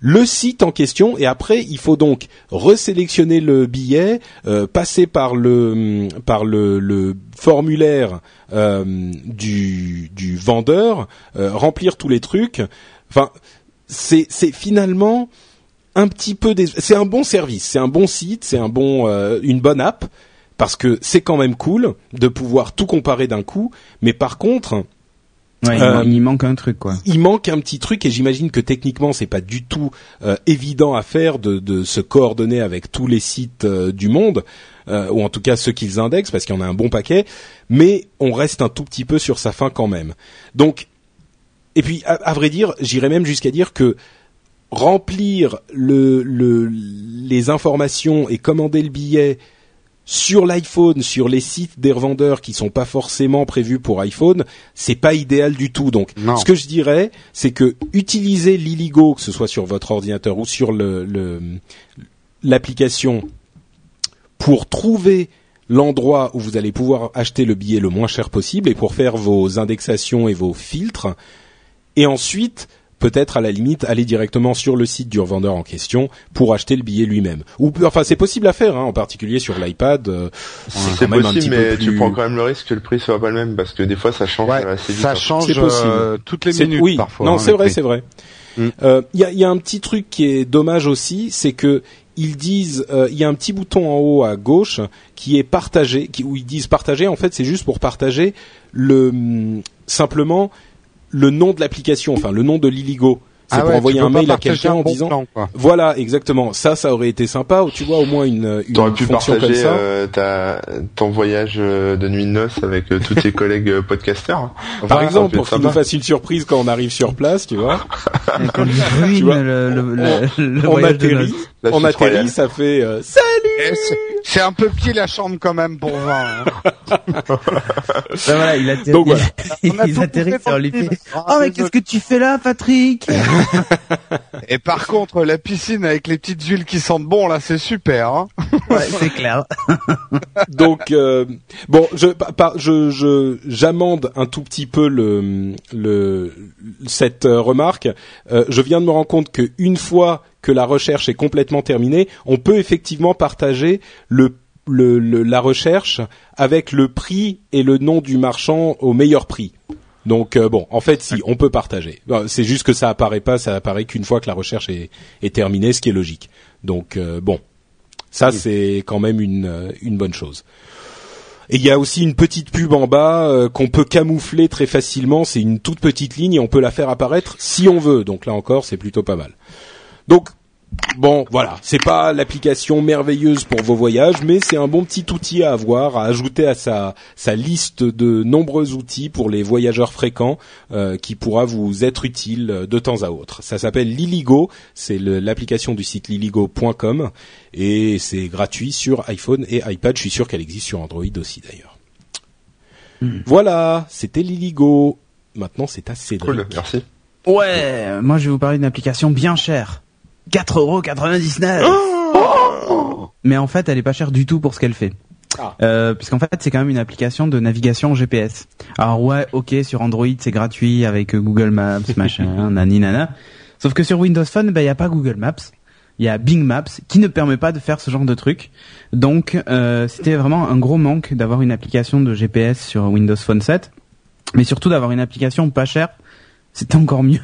le site en question et après il faut donc resélectionner le billet, euh, passer par le par le, formulaire euh, du, vendeur, remplir tous les trucs. Enfin, c'est c'est finalement un petit peu des... c'est un bon service, c'est un bon site, c'est un bon une bonne app, parce que c'est quand même cool de pouvoir tout comparer d'un coup, mais par contre, euh, il manque un truc quoi. Il manque un petit truc et j'imagine que techniquement c'est pas du tout euh, évident à faire de, se coordonner avec tous les sites euh, du monde ou en tout cas ceux qu'ils indexent parce qu'il y en a un bon paquet, mais on reste un tout petit peu sur sa fin quand même. Donc et puis à, vrai dire, j'irais même jusqu'à dire que remplir le, les informations et commander le billet sur l'iPhone, sur les sites des revendeurs qui sont pas forcément prévus pour iPhone, c'est pas idéal du tout. Donc, ce que je dirais, c'est que utiliser l'Illigo, que ce soit sur votre ordinateur ou sur le l'application, pour trouver l'endroit où vous allez pouvoir acheter le billet le moins cher possible et pour faire vos indexations et vos filtres. Et ensuite, peut-être à la limite aller directement sur le site du revendeur en question pour acheter le billet lui-même. Ou enfin c'est possible à faire, hein, en particulier sur l'iPad. Euh, c'est possible, mais tu prends quand même le risque que le prix soit pas le même parce que des fois ça change assez vite. Ça hein. change euh, toutes les minutes oui. parfois. Non, hein, c'est vrai, c'est vrai. Il mm. euh, y, a, y, a, un petit truc qui est dommage aussi, c'est que ils disent, il y a un petit bouton en haut à gauche qui est partagé, qui, où ils disent partager. En fait, c'est juste pour partager le simplement le nom de l'application, enfin le nom de l'Illigo. C'est ah pour envoyer un mail à quelqu'un en disant voilà exactement ça ça aurait été sympa ou tu vois au moins une une pu fonction comme ça. Euh, ta, ton voyage euh, de nuit de noces avec euh, tous tes collègues podcasters. Par exemple pour qu'ils nous fassent une surprise quand on arrive sur place, tu vois. tu vois le, le, le, on atterrit, on atterrit, ça fait salut. C'est un peu petit la chambre quand même pour voir. Hein. voilà, il atterrit. Donc, voilà. il atterrit sur les pieds. Oh mais qu'est-ce que tu fais là, Patrick Et par contre, la piscine avec les petites huiles qui sentent bon là, c'est super. Hein ouais, c'est clair. Donc euh, bon, je, je, j'amende un tout petit peu le, le cette euh, remarque. Euh, je viens de me rendre compte qu'une fois que la recherche est complètement terminée, on peut effectivement partager le, le, la recherche avec le prix et le nom du marchand au meilleur prix. Donc euh, bon, en fait, si on peut partager. C'est juste que ça apparaît pas, ça apparaît qu'une fois que la recherche est, est terminée, ce qui est logique. Donc euh, bon, ça c'est quand même une, euh, une bonne chose. Et il y a aussi une petite pub en bas qu'on peut camoufler très facilement. C'est une toute petite ligne et on peut la faire apparaître si on veut. Donc là encore, c'est plutôt pas mal. Donc Bon, voilà, c'est pas l'application merveilleuse pour vos voyages, mais c'est un bon petit outil à avoir, à ajouter à sa, sa liste de nombreux outils pour les voyageurs fréquents, euh, qui pourra vous être utile de temps à autre. Ça s'appelle Liligo, c'est l'application du site liligo.com et c'est gratuit sur iPhone et iPad. Je suis sûr qu'elle existe sur Android aussi d'ailleurs. Hmm. Voilà, c'était Liligo. Maintenant, c'est à Cédric. Cool, merci. Ouais, moi je vais vous parler d'une application bien chère. 4,99€. Mais en fait, elle est pas chère du tout pour ce qu'elle fait. Ah. Euh, puisqu'en fait, c'est quand même une application de navigation GPS. Alors ouais, ok, sur Android, c'est gratuit avec euh, Google Maps, machin, nani nana. Sauf que sur Windows Phone, ben il y a pas Google Maps. Il y a Bing Maps qui ne permet pas de faire ce genre de truc. Donc euh, c'était vraiment un gros manque d'avoir une application de GPS sur Windows Phone 7, mais surtout d'avoir une application pas chère. C'était encore mieux.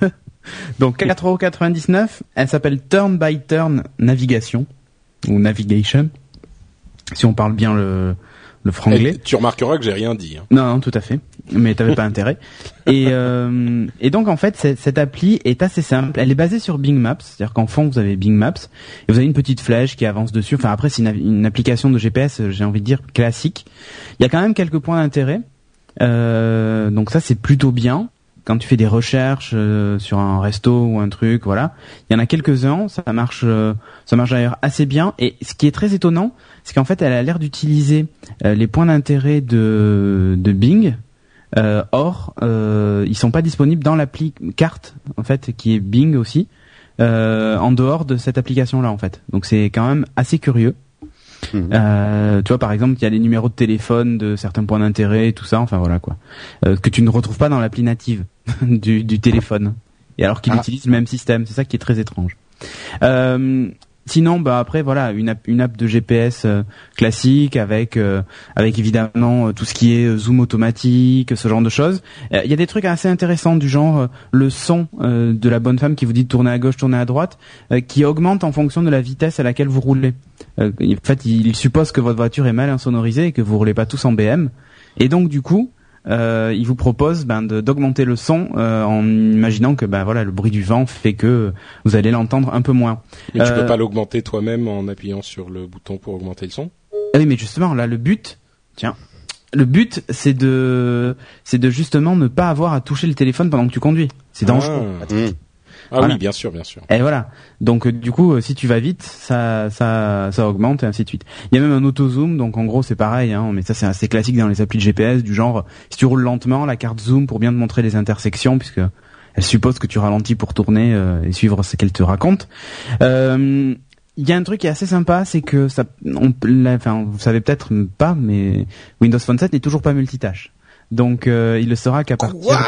Donc 4,99€, elle s'appelle Turn by Turn Navigation ou Navigation, si on parle bien le, le franglais. Tu remarqueras que j'ai rien dit. hein. Non, non, tout à fait. Mais t'avais pas intérêt. Et, euh, et donc en fait, cette, cette appli est assez simple. Elle est basée sur Bing Maps, c'est-à-dire qu'en fond vous avez Bing Maps et vous avez une petite flèche qui avance dessus. Enfin après c'est une, une application de GPS, euh, j'ai envie de dire classique. Il y a quand même quelques points d'intérêt. Euh, donc ça c'est plutôt bien. Quand tu fais des recherches euh, sur un resto ou un truc, voilà, il y en a quelques-uns. Ça marche, euh, ça marche d'ailleurs assez bien. Et ce qui est très étonnant, c'est qu'en fait, elle a l'air d'utiliser euh, les points d'intérêt de, de Bing. Euh, or, euh, ils sont pas disponibles dans l'appli carte en fait, qui est Bing aussi, euh, en dehors de cette application-là en fait. Donc c'est quand même assez curieux. Mhm. Euh, tu vois, par exemple, il y a les numéros de téléphone de certains points d'intérêt, et tout ça. Enfin voilà quoi, Euh, que tu ne retrouves pas dans l'appli native du, du téléphone. Et alors qu'il Ah. utilise le même système, c'est ça qui est très étrange. Euh, sinon, bah après voilà, une app, une app de GPS euh, classique avec euh, avec évidemment euh, tout ce qui est euh, zoom automatique, ce genre de choses. Il y a des trucs assez intéressants du genre le son euh, de la bonne femme qui vous dit de tourner à gauche, tourner à droite, euh, qui augmente en fonction de la vitesse à laquelle vous roulez. Euh, en fait, il suppose que votre voiture est mal insonorisée et que vous roulez pas tous en BM. Et donc du coup, euh, il vous propose ben, de- d'augmenter le son euh, en imaginant que ben voilà le bruit du vent fait que vous allez l'entendre un peu moins. Mais tu Euh, peux pas l'augmenter toi-même en appuyant sur le bouton pour augmenter le son? Ah oui, mais justement là le but, tiens, le but c'est de c'est de justement ne pas avoir à toucher le téléphone pendant que tu conduis. C'est dangereux. Ah, Mhm. Ah Voilà. oui, bien sûr, bien sûr. Et voilà. Donc euh, du coup, euh, si tu vas vite, ça, ça, ça augmente et ainsi de suite. Il y a même un auto zoom, donc en gros c'est pareil, hein, mais ça c'est assez classique dans les applis de GPS, du genre si tu roules lentement, la carte zoom pour bien te montrer les intersections, puisque elle suppose que tu ralentis pour tourner euh, et suivre ce qu'elle te raconte. Euh, il y a un truc qui est assez sympa, c'est que ça, on, là, enfin, vous savez peut-être pas, mais Windows Phone 7 n'est toujours pas multitâche. Donc euh, il le sera qu'à partir. Quoi?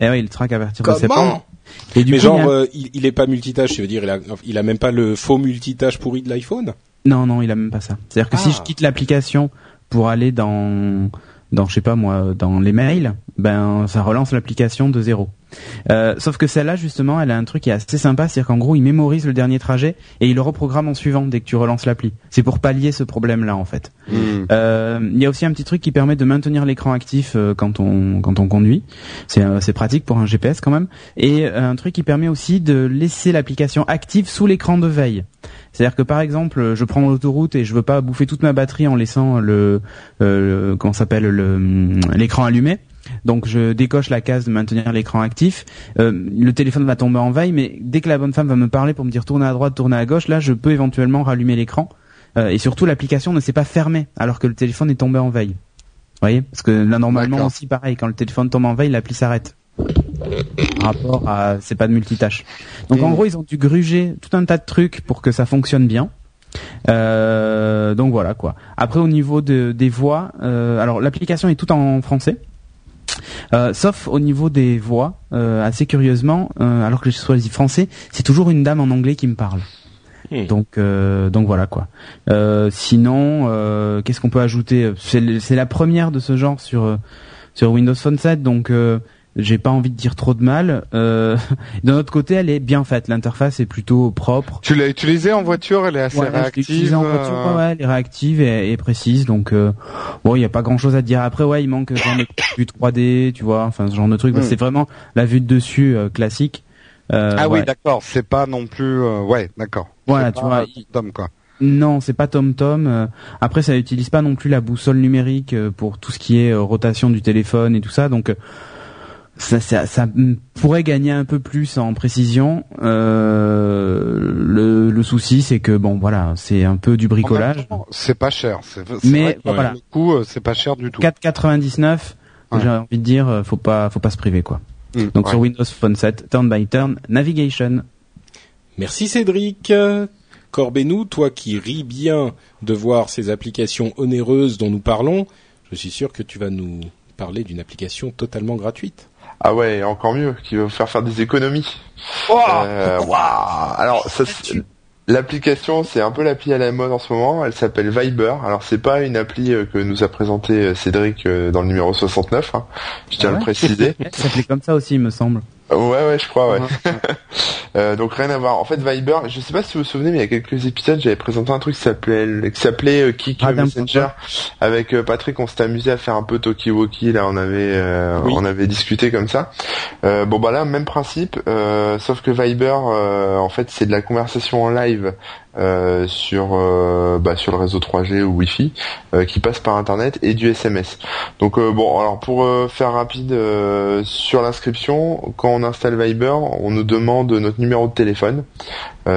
Eh oui, il le sera qu'à partir de septembre. Comment Et du Mais coup, il y a- genre, euh, il, il est pas multitâche, ça veut dire il a, il a même pas le faux multitâche pourri de l'iPhone Non, non, il a même pas ça. C'est-à-dire que si Ah. je quitte l'application pour aller dans, dans, je sais pas moi, dans les mails, ben ça relance l'application de zéro. Euh, sauf que celle-là, justement, elle a un truc qui est assez sympa, c'est-à-dire qu'en gros, il mémorise le dernier trajet et il le reprogramme en suivant dès que tu relances l'appli. C'est pour pallier ce problème-là, en fait. Mhm. Euh, Il y a aussi un petit truc qui permet de maintenir l'écran actif euh, quand on quand on conduit. C'est pratique pour un GPS quand même. Et un truc qui permet aussi de laisser l'application active sous l'écran de veille. C'est-à-dire que par exemple, je prends l'autoroute et je veux pas bouffer toute ma batterie en laissant le, euh, le- comment s'appelle le hum, l'écran allumé. Donc je décoche la case de maintenir l'écran actif. Euh, le téléphone va tomber en veille, mais dès que la bonne femme va me parler pour me dire tourner à droite, tourner à gauche, là je peux éventuellement rallumer l'écran. Euh, et surtout l'application ne s'est pas fermée alors que le téléphone est tombé en veille. Vous voyez? Parce que là normalement aussi pareil, quand le téléphone tombe en veille, l'appli s'arrête. Par rapport à c'est pas de multitâche. Donc en gros ils ont dû gruger tout un tas de trucs pour que ça fonctionne bien. Euh, donc voilà quoi. Après au niveau de, des voix, euh, alors l'application est tout en français. Euh, sauf au niveau des voix, euh, assez curieusement, euh, alors que j'ai choisi français, c'est toujours une dame en anglais qui me parle. Hmm. Donc, euh, donc voilà quoi. Euh, sinon, euh, qu'est-ce qu'on peut ajouter? C'est la première de ce genre sur sur Windows Phone 7, donc euh, j'ai pas envie de dire trop de mal. Euh, D'un autre côté, elle est bien faite. L'interface est plutôt propre. Tu l'as utilisé en voiture, elle est assez Ouais, je réactive. utilisée en voiture, euh, ouais, elle est réactive et, et précise, donc euh, bon, il y a pas grand chose à dire. Après, ouais, il manque genre de vue 3D, tu vois, enfin ce genre de truc. Mm. C'est vraiment la vue de dessus euh, classique. Euh, ah ouais. oui, d'accord. C'est pas non plus. euh, ouais, d'accord. Voilà, C'est tu pas vois, Tom quoi. Non, c'est pas TomTom. Euh, après, ça utilise pas non plus la boussole numérique pour tout ce qui est rotation du téléphone et tout ça. Donc, euh, ça, ça, ça pourrait gagner un peu plus en précision. Euh, le, le souci, c'est que bon, voilà, c'est un peu du bricolage. C'est pas cher. C'est c'est Mais, vrai que voilà. Le coût, euh, c'est pas cher du tout. 4,99. Ouais. J'ai envie de dire, euh, faut pas, faut pas se priver quoi. Mm, Donc ouais. sur Windows Phone 7, Turn by Turn Navigation. Merci Cédric. Corbez-nous, toi qui ris bien de voir ces applications onéreuses dont nous parlons, je suis sûr que tu vas nous parler d'une application totalement gratuite. Ah ouais, encore mieux, qui va vous faire faire des économies. Euh, waouh Alors, ça, c'est- l'application, c'est un peu l'appli à la mode en ce moment. Elle s'appelle Viber. Alors, c'est pas une appli euh, que nous a présenté euh, Cédric euh, dans le numéro 69. hein. Je tiens Ah à le ouais? préciser. Ça s'appelait comme ça aussi, il me semble. Ouais, ouais, je crois, ouais. Euh, donc rien à voir. En fait, Viber, je sais pas si vous vous souvenez, mais il y a quelques épisodes, j'avais présenté un truc qui s'appelait, qui s'appelait euh, Adam Messenger. Avec euh, Patrick, on s'était amusé à faire un peu Tokiwoki. Là, on avait, euh, Oui. on avait discuté comme ça. Euh, bon bah là, même principe, euh, sauf que Viber, euh, en fait, c'est de la conversation en live. Euh, sur euh, bah, sur le réseau 3G ou Wi-Fi euh, qui passe par internet et du SMS. Donc euh, bon alors pour euh, faire rapide sur l'inscription, quand on installe Viber, on nous demande notre numéro de téléphone.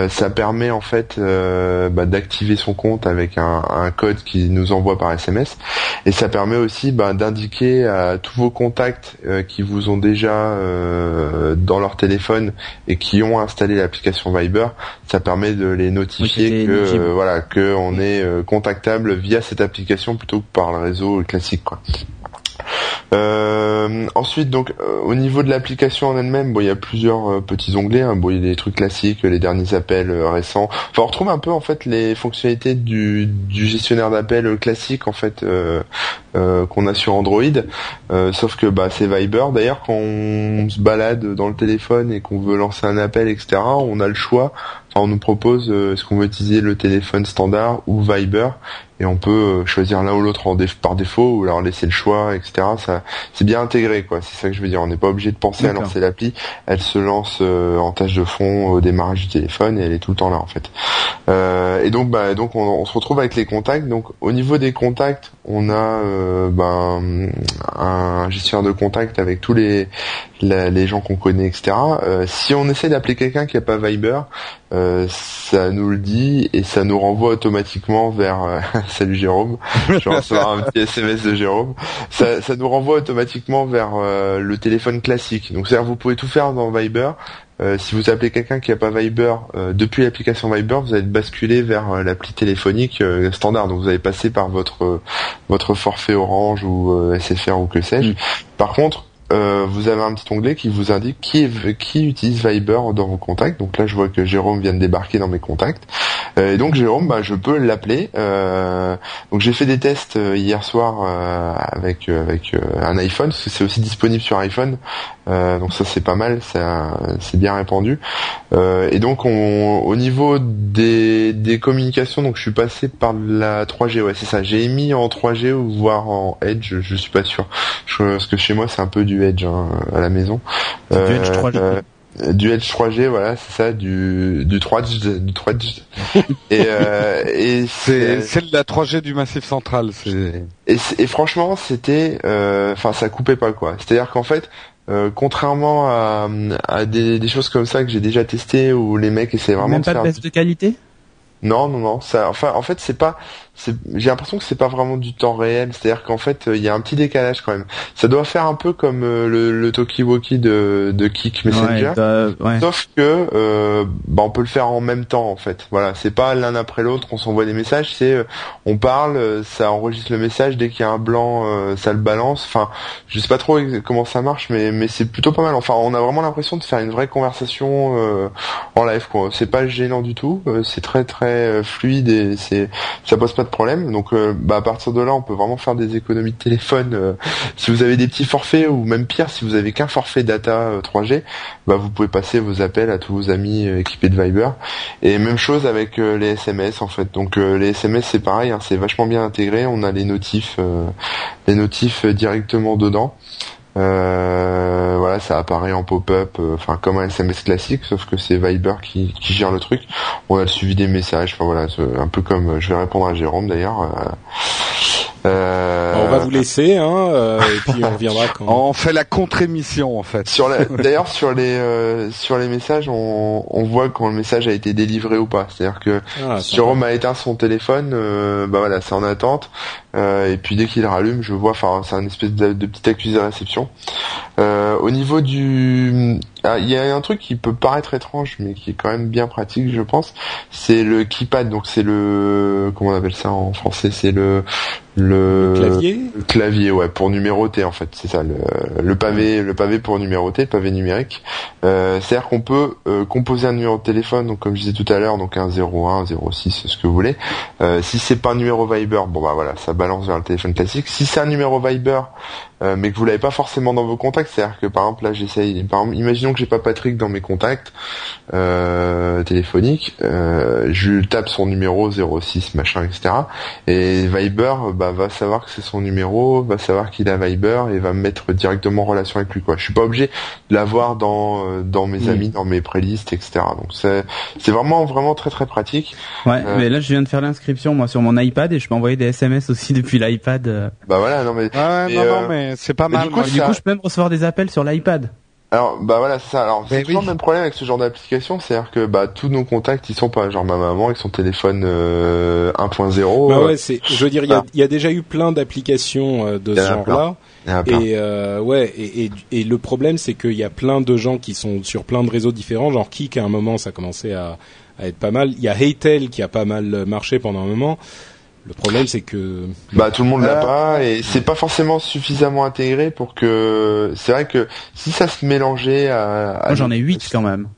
Ça permet en fait bah, d'activer son compte avec un, un code qui nous envoie par SMS et ça permet aussi bah, d'indiquer à tous vos contacts qui vous ont déjà dans leur téléphone et qui ont installé l'application Viber, ça permet de les Oui, notifier que euh, voilà que on est euh, contactable via cette application plutôt que par le réseau classique quoi. Euh, ensuite, donc euh, au niveau de l'application en elle-même, bon, il y a plusieurs euh, petits onglets. Hein, bon, il y a des trucs classiques, les derniers appels récents. Enfin, on retrouve un peu en fait les fonctionnalités du, du gestionnaire d'appels classique en fait euh, euh, qu'on a sur Android. Euh, sauf que bah c'est Viber. D'ailleurs, quand on se balade dans le téléphone et qu'on veut lancer un appel, etc., on a le choix. On nous propose euh, est-ce qu'on veut utiliser le téléphone standard ou Viber et on peut euh, choisir l'un ou l'autre en déf- par défaut ou leur laisser le choix, etc. Ça, c'est bien intégré, quoi. C'est ça que je veux dire. On n'est pas obligé de penser à lancer l'appli. Elle se lance euh, en tâche de fond au démarrage du téléphone et elle est tout le temps là, en fait. Euh, et donc, bah, donc on, on se retrouve avec les contacts. Donc, au niveau des contacts, on a euh, ben, un gestionnaire de contacts avec tous les la- les gens qu'on connaît, etc. Euh, si on essaie d'appeler quelqu'un qui a pas Viber, euh, ça nous le dit et ça nous renvoie automatiquement vers euh, salut Jérôme. Je vais recevoir un petit SMS de Jérôme. Ça, ça nous renvoie automatiquement vers euh, le téléphone classique. Donc c'est-à-dire vous pouvez tout faire dans Viber. Euh, si vous appelez quelqu'un qui a pas Viber euh, depuis l'application Viber vous allez basculer vers l'appli téléphonique euh, standard. Donc vous allez passer par votre votre forfait Orange ou euh, SFR ou que sais-je. Mm. par contre euh, vous avez un petit onglet qui vous indique qui, qui utilise Viber dans vos contacts. Donc là, je vois que Jérôme vient de débarquer dans mes contacts. Euh, et donc Jérôme, bah, je peux l'appeler. Euh, donc j'ai fait des tests euh, hier soir euh, avec euh, avec euh, un iPhone, parce que c'est aussi disponible sur iPhone. Euh, donc ça c'est pas mal, c'est bien répandu. Euh, et donc on, au niveau des, des communications, donc je suis passé par la 3G, ouais c'est ça. J'ai mis en 3G ou voire en Edge, je suis pas sûr. Je, parce que chez moi c'est un peu du Edge hein, à la maison. C'est du Edge 3G. Du Edge 3G, voilà, c'est ça, du du 3G, du 3G. et euh, et C'est c'est de la 3G du Massif Central. C'est et, franchement, c'était, euh, enfin, ça coupait pas quoi. C'est-à-dire qu'en fait, euh, contrairement à, à des, des choses comme ça que j'ai déjà testé où les mecs essaient vraiment Même de pas de faire baisse de qualité? Non, non, non. Ça, enfin, en fait, c'est pas. J'ai l'impression que c'est pas vraiment du temps réel. C'est-à-dire qu'en fait, euh, il y a un petit décalage quand même. Ça doit faire un peu comme euh, le, le Tokiwoki de, de Kik Messenger. Ouais, bah, ouais. Sauf que euh, bah, on peut le faire en même temps en fait. Voilà, c'est pas l'un après l'autre qu'on s'envoie des messages, c'est euh, on parle, ça enregistre le message dès qu'il y a un blanc, euh, ça le balance. Enfin, je sais pas trop comment ça marche, mais mais c'est plutôt pas mal. Enfin, on a vraiment l'impression de faire une vraie conversation euh, en live quoi. C'est pas gênant du tout, c'est très très fluide et c'est ça pose pas problème. Donc euh, bah à partir de là, on peut vraiment faire des économies de téléphone. euh, si vous avez des petits forfaits ou même pire, si vous avez qu'un forfait data euh, 3G, bah vous pouvez passer vos appels à tous vos amis euh, équipés de Viber. Et même chose avec euh, les SMS en fait. Donc euh, les SMS c'est pareil, hein, c'est vachement bien intégré. On a les notifs, euh, les notifs euh, directement dedans. Euh, voilà, ça apparaît en pop-up, euh, enfin comme un SMS classique, sauf que c'est Viber qui, gère le truc. On a suivi des messages, enfin voilà, un peu comme euh, je vais répondre à Jérôme d'ailleurs. Euh, On va vous laisser, hein, euh, et puis on reviendra quand. on fait la contre-émission en fait. Sur la- d'ailleurs sur les euh, sur les messages, on, on voit quand le message a été délivré ou pas. C'est-à-dire que Ah, si Jérôme a éteint son téléphone, euh, bah voilà, c'est en attente. Euh, et puis dès qu'il rallume, je vois, enfin, c'est un espèce de, de petit accusé de réception. Euh, au niveau du, il y a un truc qui peut paraître étrange, mais qui est quand même bien pratique, je pense. C'est le keypad. Donc c'est le comment on appelle ça en français C'est le le, clavier le clavier ouais pour numéroter en fait c'est ça le, le pavé le pavé pour numéroter le pavé numérique euh, c'est à dire qu'on peut euh, composer un numéro de téléphone donc comme je disais tout à l'heure donc un 01 06 ce que vous voulez euh, si c'est pas un numéro Viber bon bah voilà ça balance vers le téléphone classique si c'est un numéro Viber euh, mais que vous l'avez pas forcément dans vos contacts c'est à dire que par exemple là j'essaye par exemple imaginons que j'ai pas Patrick dans mes contacts euh, téléphoniques euh, je tape son numéro 06 machin etc et Viber bah va savoir que c'est son numéro, va savoir qu'il a Viber et va me mettre directement en relation avec lui. Quoi. Je suis pas obligé de l'avoir dans euh, dans mes Mm. amis, dans mes playlists, etc. Donc c'est c'est vraiment vraiment très très pratique. Ouais, Euh. mais là je viens de faire l'inscription moi sur mon iPad et je peux envoyer des SMS aussi depuis l'iPad. euh. Bah voilà, non mais Ouais, Mais, non, euh, non, mais c'est pas mais mal. du coup, moi. Du coup, je peux même recevoir des appels sur l'iPad. Alors bah voilà c'est ça. Alors c'est toujours oui. le même problème avec ce genre d'application, c'est-à-dire que bah tous nos contacts ils sont pas genre ma maman avec son téléphone euh, 1.0. Bah euh, ouais, c'est. Je veux dire, il y a, Ah. il y a déjà eu plein d'applications euh, de y ce genre-là. y. Et euh, ouais, et, et, et le problème c'est qu'il y a plein de gens qui sont sur plein de réseaux différents, genre Kik à un moment ça commençait à, à être pas mal. Il y a Heytel qui a pas mal marché pendant un moment. Le problème c'est que Bah tout le monde l'a Euh, pas et c'est pas forcément suffisamment intégré pour que c'est vrai que si ça se mélangeait à, à Moi j'en ai 8 quand même.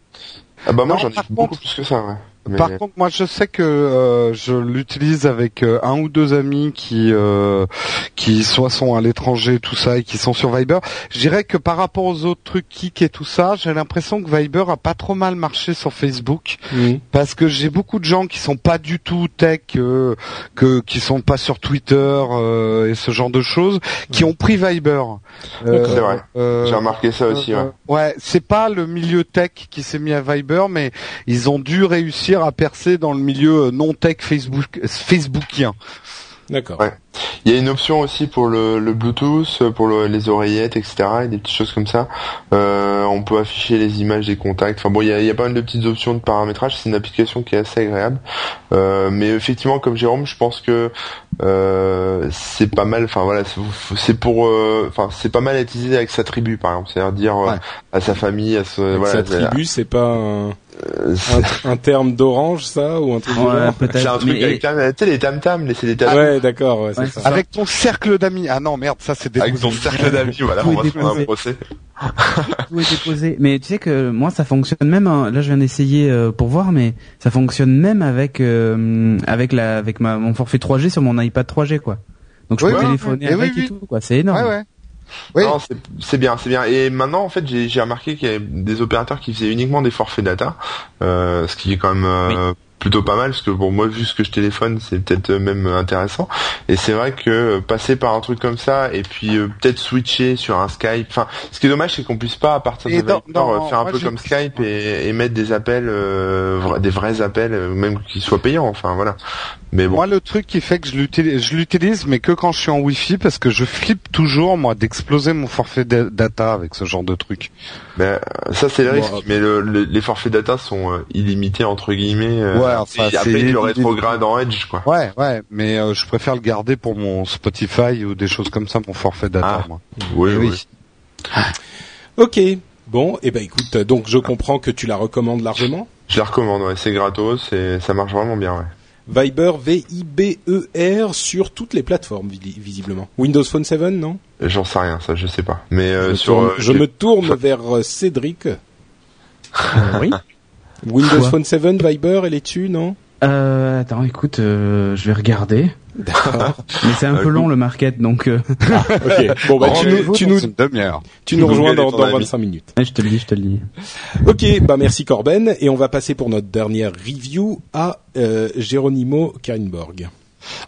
Ah bah moi j'en ai beaucoup contre- plus que ça ouais. Mais- Par contre, moi, je sais que euh, je l'utilise avec euh, un ou deux amis qui euh, qui soit sont à l'étranger, tout ça, et qui sont sur Viber. Je dirais que par rapport aux autres trucs Kik et tout ça, j'ai l'impression que Viber a pas trop mal marché sur Facebook parce que j'ai beaucoup de gens qui sont pas du tout tech, euh, que qui sont pas sur Twitter euh, et ce genre de choses, qui ont pris Viber. D'accord. C'est vrai. euh, j'ai remarqué ça aussi ouais. euh, ouais, c'est pas le milieu tech qui s'est mis à Viber, mais ils ont dû réussir à percer dans le milieu euh, non tech Facebook Facebookien. d'accord. Ouais. Il y a une option aussi pour le, le Bluetooth, pour le- les oreillettes, etc. et des petites choses comme ça. Euh, on peut afficher les images des contacts. Enfin bon, il y a, il y a pas mal de petites options de paramétrage. C'est une application qui est assez agréable. Euh, mais effectivement, comme Jérôme, je pense que euh, c'est pas mal. Enfin voilà, c'est- c'est pour, euh, enfin c'est pas mal à utiliser avec sa tribu, par exemple. C'est-à-dire dire euh, Ouais. à sa famille, à ce, voilà, sa tribu, c'est pas un, euh, c'est- un, un terme d'orange ça ou un truc Ouais, c'est un peut-être. truc Mais avec, tu sais les tam tam, les c'est des tam Ouais, d'accord, ouais, c'est Ouais, ça. Avec ton cercle d'amis. Ah non, merde, ça c'est des avec ton cercle d'amis. Voilà, on va se prendre un déposé. procès. tout est déposé. Mais tu sais que moi ça fonctionne même. hein, là je viens d'essayer euh, pour voir, mais ça fonctionne même avec euh, avec la avec ma mon forfait 3G sur mon iPad 3G quoi. Donc je Oui, peux téléphoner oui, avec oui, et oui. tout quoi. C'est énorme. Ouais, ouais. Oui. Non, c'est- bien, c'est bien. Et maintenant, en fait, j'ai remarqué qu'il y avait des opérateurs qui faisaient uniquement des forfaits data, euh, ce qui est quand même euh, plutôt pas mal, parce que bon, moi, vu ce que je téléphone, c'est peut-être même intéressant. Et c'est vrai que euh, passer par un truc comme ça, et puis euh, peut-être switcher sur un Skype. Enfin, ce qui est dommage, c'est qu'on puisse pas à partir de Et dans- Viber, dans- euh, faire un peu comme Skype et, et mettre des appels, euh, vra- des vrais appels, euh, même qui soient payants. Enfin, voilà. Mais bon. Moi, le truc qui fait que je l'utilise, je l'utilise, mais que quand je suis en Wi-Fi, parce que je flippe toujours, moi, d'exploser mon forfait da- data avec ce genre de truc. Mais, euh, ça c'est le risque, mais le- le- les forfaits data sont euh, illimités entre guillemets. euh, Ouais, enfin, après le rétrograde en Edge quoi. Ouais, ouais, mais euh, je préfère le garder pour mon Spotify ou des choses comme ça, mon forfait data, Ah. moi. Oui, Eh oui. Ok. Bon, et ben écoute, donc je comprends que tu la recommandes largement. Je la recommande, ouais, c'est gratos et ça marche vraiment bien. Ouais. Viber, V-I-B-E-R, sur toutes les plateformes, vi- visiblement. Windows Phone 7, non? J'en sais rien, ça je sais pas. Mais euh, je, me sur, tourne, euh, je me tourne vers euh, Cédric. oui. Windows Quoi? Phone 7, Viber, elle est dessus, non? Euh, attends, écoute, euh, je vais regarder. D'accord. Mais c'est un Euh, peu long le market, donc euh, ok. Bon, bah, tu nous, tu nous, une demi-heure. tu nous rejoins dans, dans ami. 25 minutes. je te le dis, je te le dis. Ok, bah merci Corben. Et on va passer pour notre dernière review à euh, Geronimo Kainborg.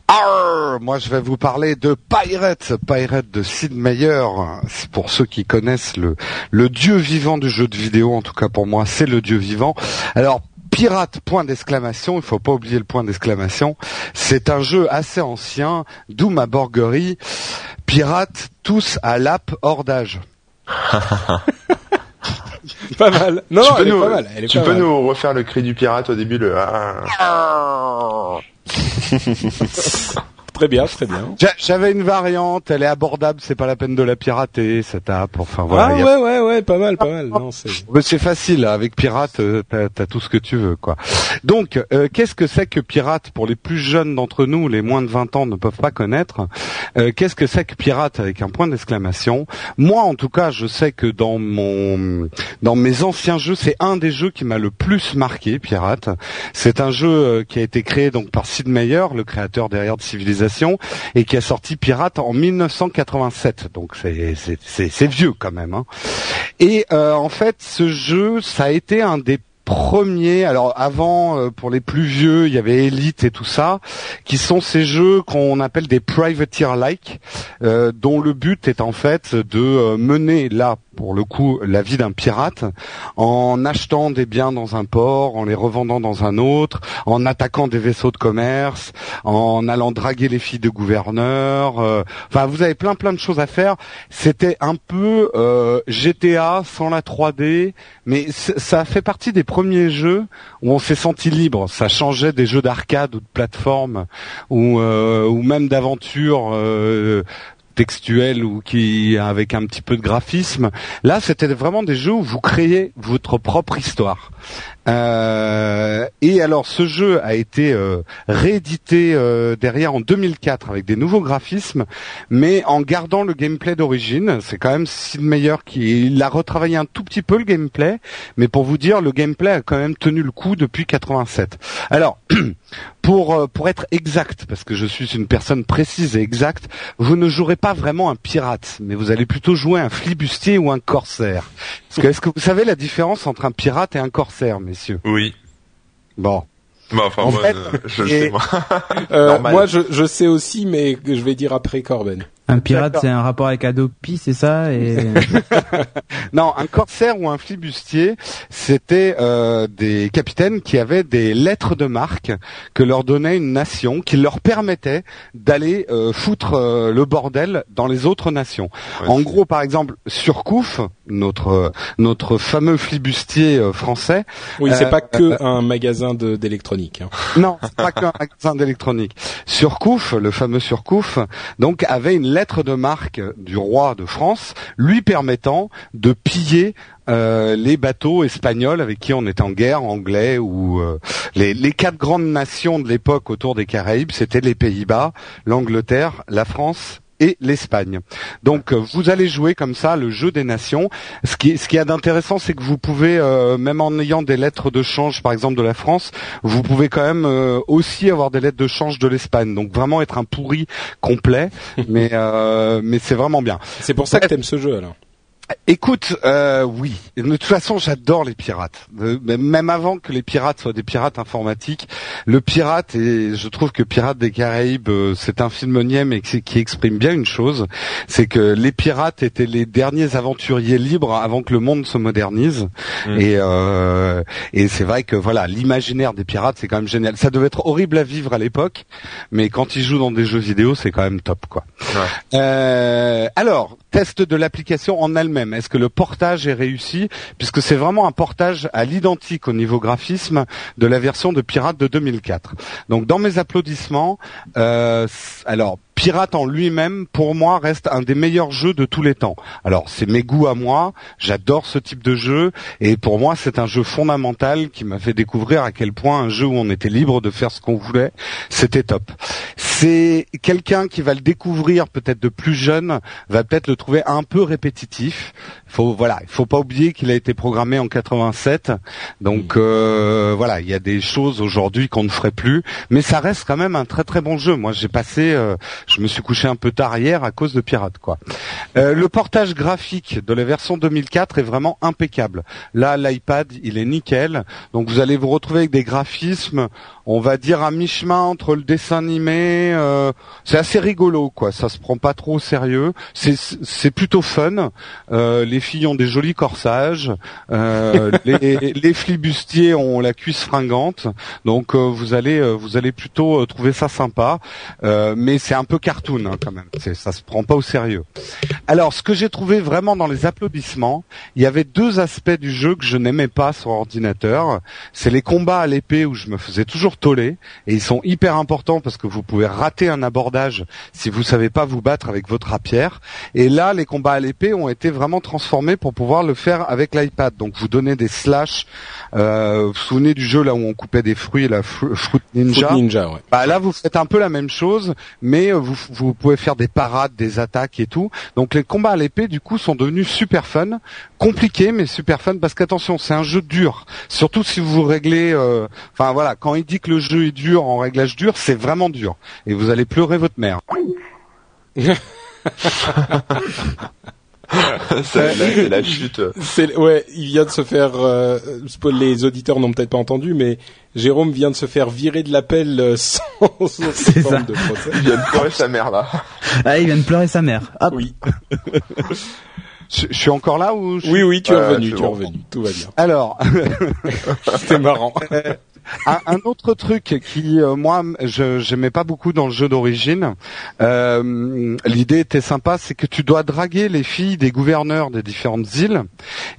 Arr Moi, je vais vous parler de Pirate, Pirate de Sid Meier. C'est Pour ceux qui connaissent le, le dieu vivant du jeu de vidéo, en tout cas pour moi, c'est le dieu vivant. Alors, Pirate, point d'exclamation, il faut pas oublier le point d'exclamation. C'est un jeu assez ancien, d'où ma borguerie. Pirate, tous à l'app hors d'âge. Pas mal. Non, tu non, peux elle est nous, pas mal. Elle est tu pas peux mal. nous refaire le cri du pirate au début le. Très bien, très bien. J'a- J'avais une variante, elle est abordable, c'est pas la peine de la pirater, cette app. Enfin voilà. ah a- ouais, ouais, ouais, pas mal, pas mal. Non, c'est... Mais c'est facile, avec Pirate, euh, t'as as tout ce que tu veux, quoi. Donc, euh, qu'est-ce que c'est que Pirate pour les plus jeunes d'entre nous, les moins de 20 ans ne peuvent pas connaître euh, Qu'est-ce que c'est que Pirate avec un point d'exclamation Moi, en tout cas, je sais que dans mon, dans mes anciens jeux, c'est un des jeux qui m'a le plus marqué, Pirate. C'est un jeu qui a été créé donc par Sid Meier, le créateur derrière de Civilization, et qui a sorti Pirate en 1987. Donc c'est vieux quand même. Hein. Et euh, en fait, ce jeu, ça a été un des premiers. Alors avant, euh, pour les plus vieux, il y avait Elite et tout ça, qui sont ces jeux qu'on appelle des privateer-like, euh, dont le but est en fait de euh, mener là pour le coup la vie d'un pirate en achetant des biens dans un port, en les revendant dans un autre, en attaquant des vaisseaux de commerce, en allant draguer les filles de gouverneurs. euh, Enfin, vous avez plein plein de choses à faire. C'était un peu euh, GTA sans la 3D, mais ça fait partie des premiers jeux où on s'est senti libre. Ça changeait des jeux d'arcade ou de plateforme ou euh, ou même d'aventure. Textuel ou qui avec un petit peu de graphisme. Là, c'était vraiment des jeux où vous créez votre propre histoire. Euh, et alors, ce jeu a été euh, réédité euh, derrière en 2004 avec des nouveaux graphismes, mais en gardant le gameplay d'origine. C'est quand même Sid Meier qui il a retravaillé un tout petit peu le gameplay, mais pour vous dire, le gameplay a quand même tenu le coup depuis 87. Alors, pour euh, pour être exact, parce que je suis une personne précise et exacte, vous ne jouerez pas vraiment un pirate, mais vous allez plutôt jouer un flibustier ou un corsaire. Que est-ce que vous savez la différence entre un pirate et un corsaire, messieurs Oui. Bon. Bah, enfin, En moi, fait, je et- sais, moi. Euh, moi, je, je sais aussi, mais je vais dire après Corben. Un pirate, c'est un rapport avec Adopi, c'est ça et... Non, un corsaire ou un flibustier, c'était euh, des capitaines qui avaient des lettres de marque que leur donnait une nation, qui leur permettait d'aller euh, foutre euh, le bordel dans les autres nations. Ouais, En gros, par exemple, Surcouf, notre euh, notre fameux flibustier euh, français, Oui, c'est Euh, pas que un magasin d'électronique. hein. non, c'est pas qu'un magasin d'électronique. Surcouf, le fameux Surcouf, donc avait une lettre de marque du roi de France lui permettant de piller euh, les bateaux espagnols avec qui on était en guerre, anglais ou euh, les, les quatre grandes nations de l'époque autour des Caraïbes, c'était les Pays-Bas, l'Angleterre, la France et l'Espagne. Donc euh, vous allez jouer comme ça le jeu des nations. Ce qui, ce qui a d'intéressant, c'est que vous pouvez, euh, même en ayant des lettres de change, par exemple de la France, vous pouvez quand même euh, aussi avoir des lettres de change de l'Espagne. Donc vraiment être un pourri complet, mais euh, mais c'est vraiment bien. C'est pour ça que t'aimes ce jeu, alors. Écoute, euh, oui. De toute façon, j'adore les pirates. Euh, même avant que les pirates soient des pirates informatiques, le pirate, et je trouve que Pirates des Caraïbes, euh, c'est un film nième et qui qui exprime bien une chose, c'est que les pirates étaient les derniers aventuriers libres avant que le monde se modernise. Mm. Et, euh, et c'est vrai que voilà, l'imaginaire des pirates, c'est quand même génial. Ça devait être horrible à vivre à l'époque, mais quand ils jouent dans des jeux vidéo, c'est quand même top, quoi. Ouais. Euh, alors, test de l'application en elle-même. Est-ce que le portage est réussi? Puisque c'est vraiment un portage à l'identique au niveau graphisme de la version de Pirate de 2004. Donc, dans mes applaudissements, euh, alors. Pirate en lui-même, pour moi, reste un des meilleurs jeux de tous les temps. Alors, c'est mes goûts à moi, j'adore ce type de jeu, et pour moi, c'est un jeu fondamental qui m'a fait découvrir à quel point un jeu où on était libre de faire ce qu'on voulait, c'était top. C'est quelqu'un qui va le découvrir peut-être de plus jeune, va peut-être le trouver un peu répétitif. Faut voilà, il faut pas oublier qu'il a été programmé en 87, donc euh, voilà, il y a des choses aujourd'hui qu'on ne ferait plus, mais ça reste quand même un très très bon jeu. Moi, j'ai passé, euh, je me suis couché un peu tard hier à cause de Pirate quoi. Euh, le portage graphique de la version 2004 est vraiment impeccable. Là, l'iPad, il est nickel. Donc vous allez vous retrouver avec des graphismes, on va dire à mi-chemin entre le dessin animé. euh, c'est assez rigolo, quoi. Ça se prend pas trop au sérieux. C'est plutôt fun. Euh, les filles ont des jolis corsages. Euh, les, les flibustiers ont la cuisse fringante. Donc euh, vous allez euh, vous allez plutôt euh, trouver ça sympa. Euh, mais c'est un peu cartoon hein, quand même. Ça se prend pas au sérieux. Alors, ce que j'ai trouvé vraiment dans les applaudissements, il y avait deux aspects du jeu que je n'aimais pas sur ordinateur. C'est les combats à l'épée où je me faisais toujours toller, et ils sont hyper importants parce que vous pouvez rater un abordage si vous savez pas vous battre avec votre rapière. Et là, les combats à l'épée ont été vraiment transformés pour pouvoir le faire avec l'iPad. Donc vous donnez des slash. Euh, vous vous souvenez du jeu là où on coupait des fruits, la Fru- Fruit Ninja? Fruit Ninja, ouais. Bah là, vous faites un peu la même chose, mais euh, vous, vous pouvez faire des parades, des attaques et tout. Donc les combats à l'épée, du coup, sont devenus super fun, compliqués, mais super fun parce qu'attention, c'est un jeu dur. Surtout si vous réglez, euh, enfin voilà, quand il dit que le jeu est dur en réglage dur, c'est vraiment dur, et vous allez pleurer votre mère. C'est la chute. C'est ouais, il vient de se faire. Euh, les auditeurs n'ont peut-être pas entendu, mais Jérôme vient de se faire virer de l'appel euh, sans aucune forme ça. de procès. Il vient de pleurer sa mère là. Ah, il vient de pleurer sa mère. Hop. Oui, Je, je suis encore là ou je- oui, oui, tu es Ouais, revenu, tu es revenu, tout va bien. Alors, C'était marrant. un, un autre truc qui euh, moi je j'aimais pas beaucoup dans le jeu d'origine. euh, L'idée était sympa, c'est que tu dois draguer les filles des gouverneurs des différentes îles,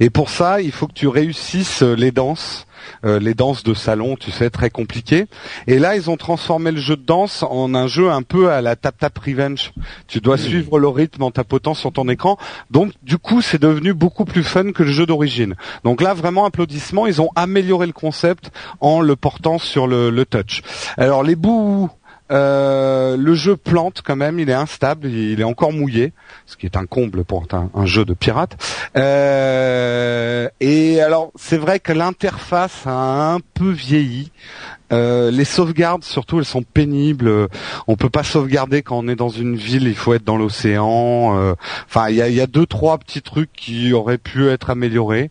et pour ça il faut que tu réussisses euh, les danses. Euh, les danses de salon, tu sais, très compliquées. Et là, ils ont transformé le jeu de danse en un jeu un peu à la Tap Tap Revenge. Tu dois suivre le rythme en tapotant sur ton écran. Donc, du coup, c'est devenu beaucoup plus fun que le jeu d'origine. Donc là, vraiment, applaudissements. Ils ont amélioré le concept en le portant sur le, le touch. Alors, les bouts... euh, le jeu plante quand même, il est instable, il est encore mouillé, ce qui est un comble pour un, jeu de pirate. Euh, et alors, c'est vrai que l'interface a un peu vieilli. Euh, les sauvegardes, surtout, elles sont pénibles. On peut pas sauvegarder quand on est dans une ville. Il faut être dans l'océan. Euh, Enfin, il y a, y a deux, trois petits trucs qui auraient pu être améliorés.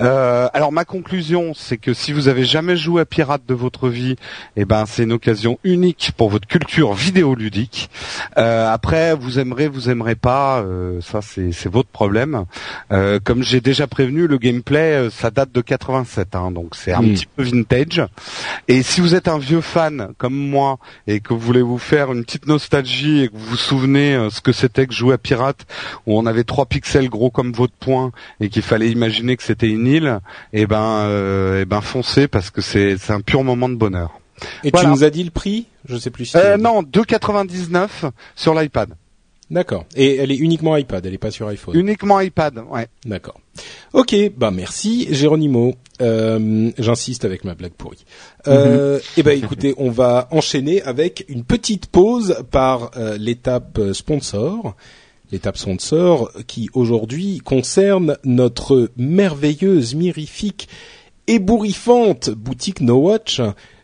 Euh, alors, ma conclusion, c'est que si vous avez jamais joué à Pirate de votre vie, eh ben, c'est une occasion unique pour votre culture vidéoludique. Euh, après, vous aimerez, vous aimerez pas. euh, ça, c'est c'est votre problème. Euh, comme j'ai déjà prévenu, le gameplay, euh, ça date de 87, hein, donc c'est un petit peu vintage. Et si vous êtes un vieux fan comme moi et que vous voulez vous faire une petite nostalgie et que vous vous souvenez euh, ce que c'était que jouer à Pirate, où on avait trois pixels gros comme votre poing et qu'il fallait imaginer que c'était une île, eh ben, euh, eh ben foncez parce que c'est un pur moment de bonheur. Et Voilà. tu nous as dit le prix? Je sais plus si. Euh, non, 2,99 sur l'iPad. D'accord. Et elle est uniquement iPad, elle est pas sur iPhone. Uniquement iPad, ouais. D'accord. Ok, bah merci Géronimo. Euh, J'insiste avec ma blague pourrie. Euh, Eh ben écoutez, on va enchaîner avec une petite pause par euh, l'étape sponsor. L'étape sponsor qui aujourd'hui concerne notre merveilleuse, mirifique, ébouriffante boutique No Watch,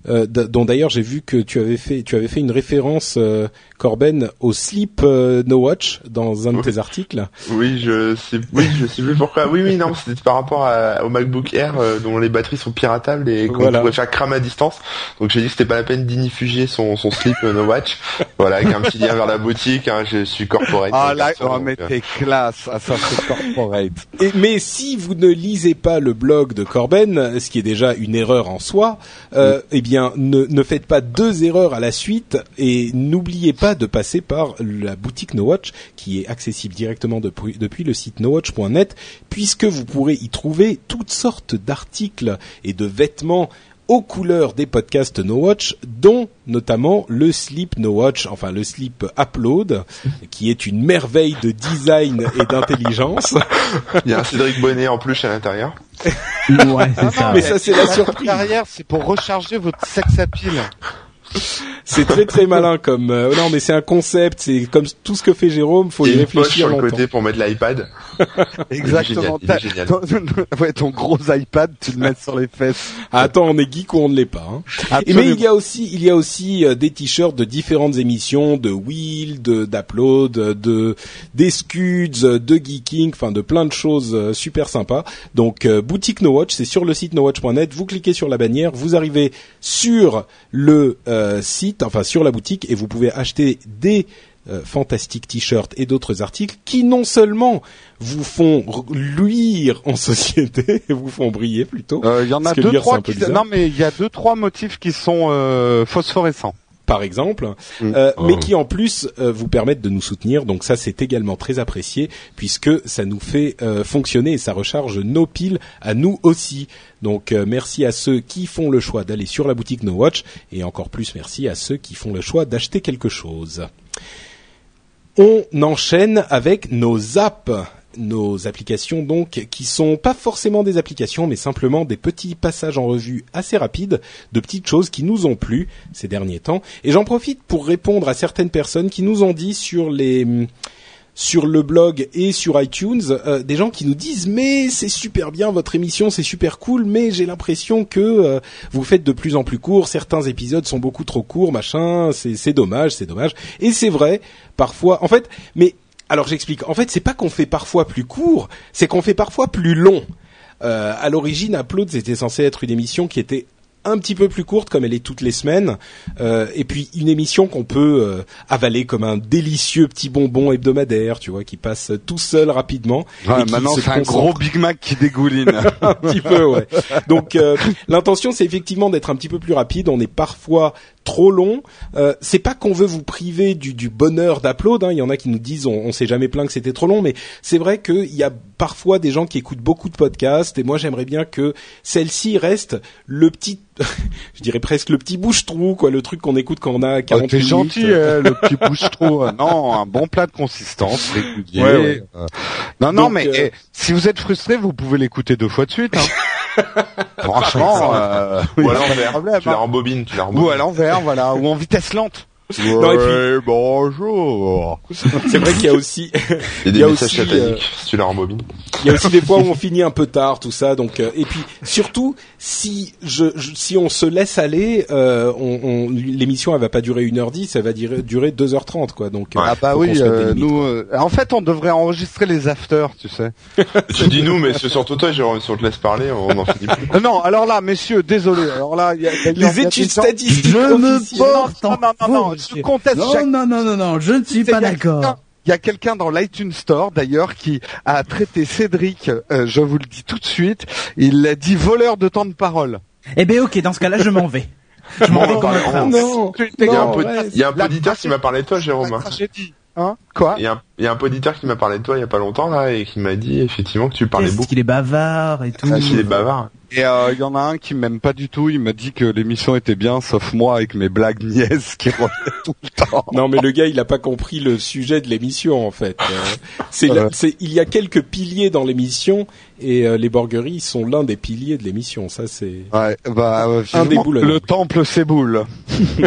euh, dont d'ailleurs j'ai vu que tu avais fait, tu avais fait une référence, euh, Corben, au slip euh, No Watch dans un de tes articles. Oui, je sais, oui, je sais plus pourquoi. Oui, oui, non, c'était par rapport à- au MacBook Air euh, dont les batteries sont piratables et qu'on Voilà. pourrait faire cramer à distance. Donc j'ai dit que c'était pas la peine d'inifuger son, son slip euh, No Watch. voilà, avec un petit lien vers la boutique. Hein, je suis corporate. Ah là, sûr, oh, t'es classe, ah, ça c'est corporate. Et, mais si vous ne lisez pas le blog de Corben, ce qui est déjà une erreur en soi, euh, eh bien ne, faites pas deux erreurs à la suite et n'oubliez pas de passer par la boutique No Watch qui est accessible directement depuis le site nowatch.net puisque vous pourrez y trouver toutes sortes d'articles et de vêtements aux couleurs des podcasts No Watch, dont notamment le slip No Watch, enfin le slip Upload, qui est une merveille de design et d'intelligence. Il y a un Cédric Bonnet en plus à l'intérieur. Ouais, c'est ça. mais ça, c'est la surprise. Derrière, c'est pour recharger votre sex appeal. C'est très très malin comme euh, non mais c'est un concept, c'est comme tout ce que fait Jérôme, faut Il y réfléchir sur le longtemps. côté pour mettre l'iPad. Exactement. Il est génial, T'as- ton- ouais, ton gros iPad, tu le mets sur les fesses. Ah, attends, on est geek ou on ne l'est pas. Hein. Mais il y a aussi il y a aussi euh, des t-shirts de différentes émissions, de Wheel, de d'Upload, de des Scuds, de Geeking, enfin de plein de choses euh, super sympas. Donc euh, boutique No Watch, c'est sur le site nowatch.net. Vous cliquez sur la bannière, vous arrivez sur le euh, site, enfin sur la boutique, et vous pouvez acheter des euh, fantastiques t-shirts et d'autres articles qui non seulement vous font luire en société, vous font briller plutôt. Euh, Il y en a deux trois qui non mais il y a deux trois motifs qui sont euh, phosphorescents. Par exemple, Mm. euh, mais Oh. qui en plus euh, vous permettent de nous soutenir. Donc ça, c'est également très apprécié puisque ça nous fait euh, fonctionner et ça recharge nos piles à nous aussi. Donc euh, merci à ceux qui font le choix d'aller sur la boutique No Watch et encore plus merci à ceux qui font le choix d'acheter quelque chose. On enchaîne avec nos apps, nos applications donc qui sont pas forcément des applications mais simplement des petits passages en revue assez rapides de petites choses qui nous ont plu ces derniers temps. Et j'en profite pour répondre à certaines personnes qui nous ont dit sur les sur le blog et sur iTunes euh, des gens qui nous disent mais c'est super bien votre émission c'est super cool mais j'ai l'impression que euh, vous faites de plus en plus court certains épisodes sont beaucoup trop courts machin c'est dommage c'est dommage. Et c'est vrai parfois en fait mais alors j'explique. En fait c'est pas qu'on fait parfois plus court c'est qu'on fait parfois plus long. Euh, à l'origine Upload c'était censé être une émission qui était un petit peu plus courte comme elle est toutes les semaines euh, et puis une émission qu'on peut euh, avaler comme un délicieux petit bonbon hebdomadaire tu vois qui passe tout seul rapidement Ouais, et maintenant c'est un gros Big Mac qui dégouline. un petit peu, ouais. Donc euh, l'intention, c'est effectivement d'être un petit peu plus rapide. On est parfois trop long. Euh, c'est pas qu'on veut vous priver du, du bonheur d'upload. Hein. Il y en a qui nous disent, on, on s'est jamais plaint que c'était trop long, mais c'est vrai qu'il y a parfois des gens qui écoutent beaucoup de podcasts. Et moi, j'aimerais bien que celle-ci reste le petit, je dirais presque le petit bouche-trou, quoi, le truc qu'on écoute quand on a 40 Oh, T'es minutes. gentil, euh, le petit bouche-trou. non, un bon plat de consistance régulier. Ouais, ouais. Euh, non, non, Donc, mais euh, eh, si vous êtes frustré, vous pouvez l'écouter deux fois de suite. Hein. Franchement, euh, Ou à l'envers. Tu la hein. rembobines, tu la rembobines. Ou à l'envers, voilà, ou en vitesse lente. Non, et puis- bonjour. C'est vrai qu'il y a aussi, Il y a des y a messages aussi, sataniques tu la rembobines. Il y a aussi des fois où on finit un peu tard, tout ça. Donc, euh, et puis surtout, si je, je- si on se laisse aller, euh, on, on- l'émission elle va pas durer 1h10, elle va durer, durer 2h30, quoi. Donc, euh, Ah bah oui, euh, limites. nous, euh, en fait, on devrait enregistrer les afters, tu sais. tu dis nous, mais c'est surtout toi, Jérôme, si on te laisse parler, on en finit plus. Euh, non, alors là, messieurs, désolé. Alors là, il y a, y a- il y a Les études statistiques Je me porte Non, en non, non, non, je monsieur. conteste Non, chaque- non, non, non, non, je ne suis pas d'accord. Il y a quelqu'un dans l'iTunes Store d'ailleurs qui a traité Cédric, euh, je vous le dis tout de suite, il l'a dit voleur de temps de parole. Eh ben ok, dans ce cas-là, je m'en vais. Je m'en vais Il y a un peu- a un qui m'a parlé de toi, Jérôme. Hein? Quoi? Il y, a un, il y a un auditeur qui m'a parlé de toi il y a pas longtemps là et qui m'a dit effectivement que tu parlais Parce beaucoup. qu'il est bavard et tout. Ah, qu'il est bavard. Et euh, il y en a un qui m'aime pas du tout, il m'a dit que l'émission était bien, sauf moi avec mes blagues niaises qui revenaient tout le temps. Non, mais le gars, il a pas compris le sujet de l'émission, en fait. Euh, c'est, c'est, il y a quelques piliers dans l'émission, et euh, les borgueries sont l'un des piliers de l'émission. Ça, c'est. Ouais, bah, euh, Un vivement déboulonnant. que le temple s'éboule.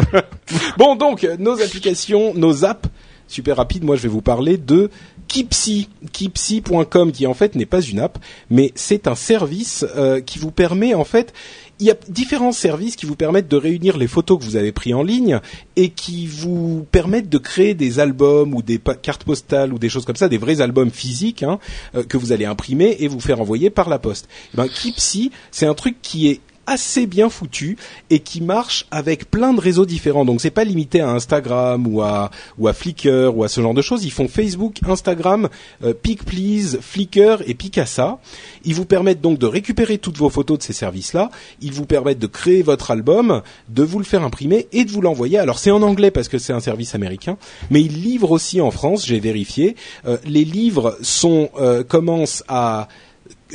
Bon, donc, euh, nos applications, nos apps, super rapide, moi je vais vous parler de Kipsy, Kipsy.com, qui en fait n'est pas une app, mais c'est un service euh, qui vous permet en fait, il y a différents services qui vous permettent de réunir les photos que vous avez prises en ligne et qui vous permettent de créer des albums ou des cartes postales ou des choses comme ça, des vrais albums physiques hein, euh, que vous allez imprimer et vous faire envoyer par la poste. Eh ben, Kipsy, c'est un truc qui est assez bien foutu et qui marche avec plein de réseaux différents. Donc c'est pas limité à Instagram ou à ou à Flickr ou à ce genre de choses. Ils font Facebook, Instagram, euh, PicPlease, Flickr et Picasa. Ils vous permettent donc de récupérer toutes vos photos de ces services-là. Ils vous permettent de créer votre album, de vous le faire imprimer et de vous l'envoyer. Alors c'est en anglais parce que c'est un service américain, mais ils livrent aussi en France. J'ai vérifié. Euh, les livres sont euh, commencent à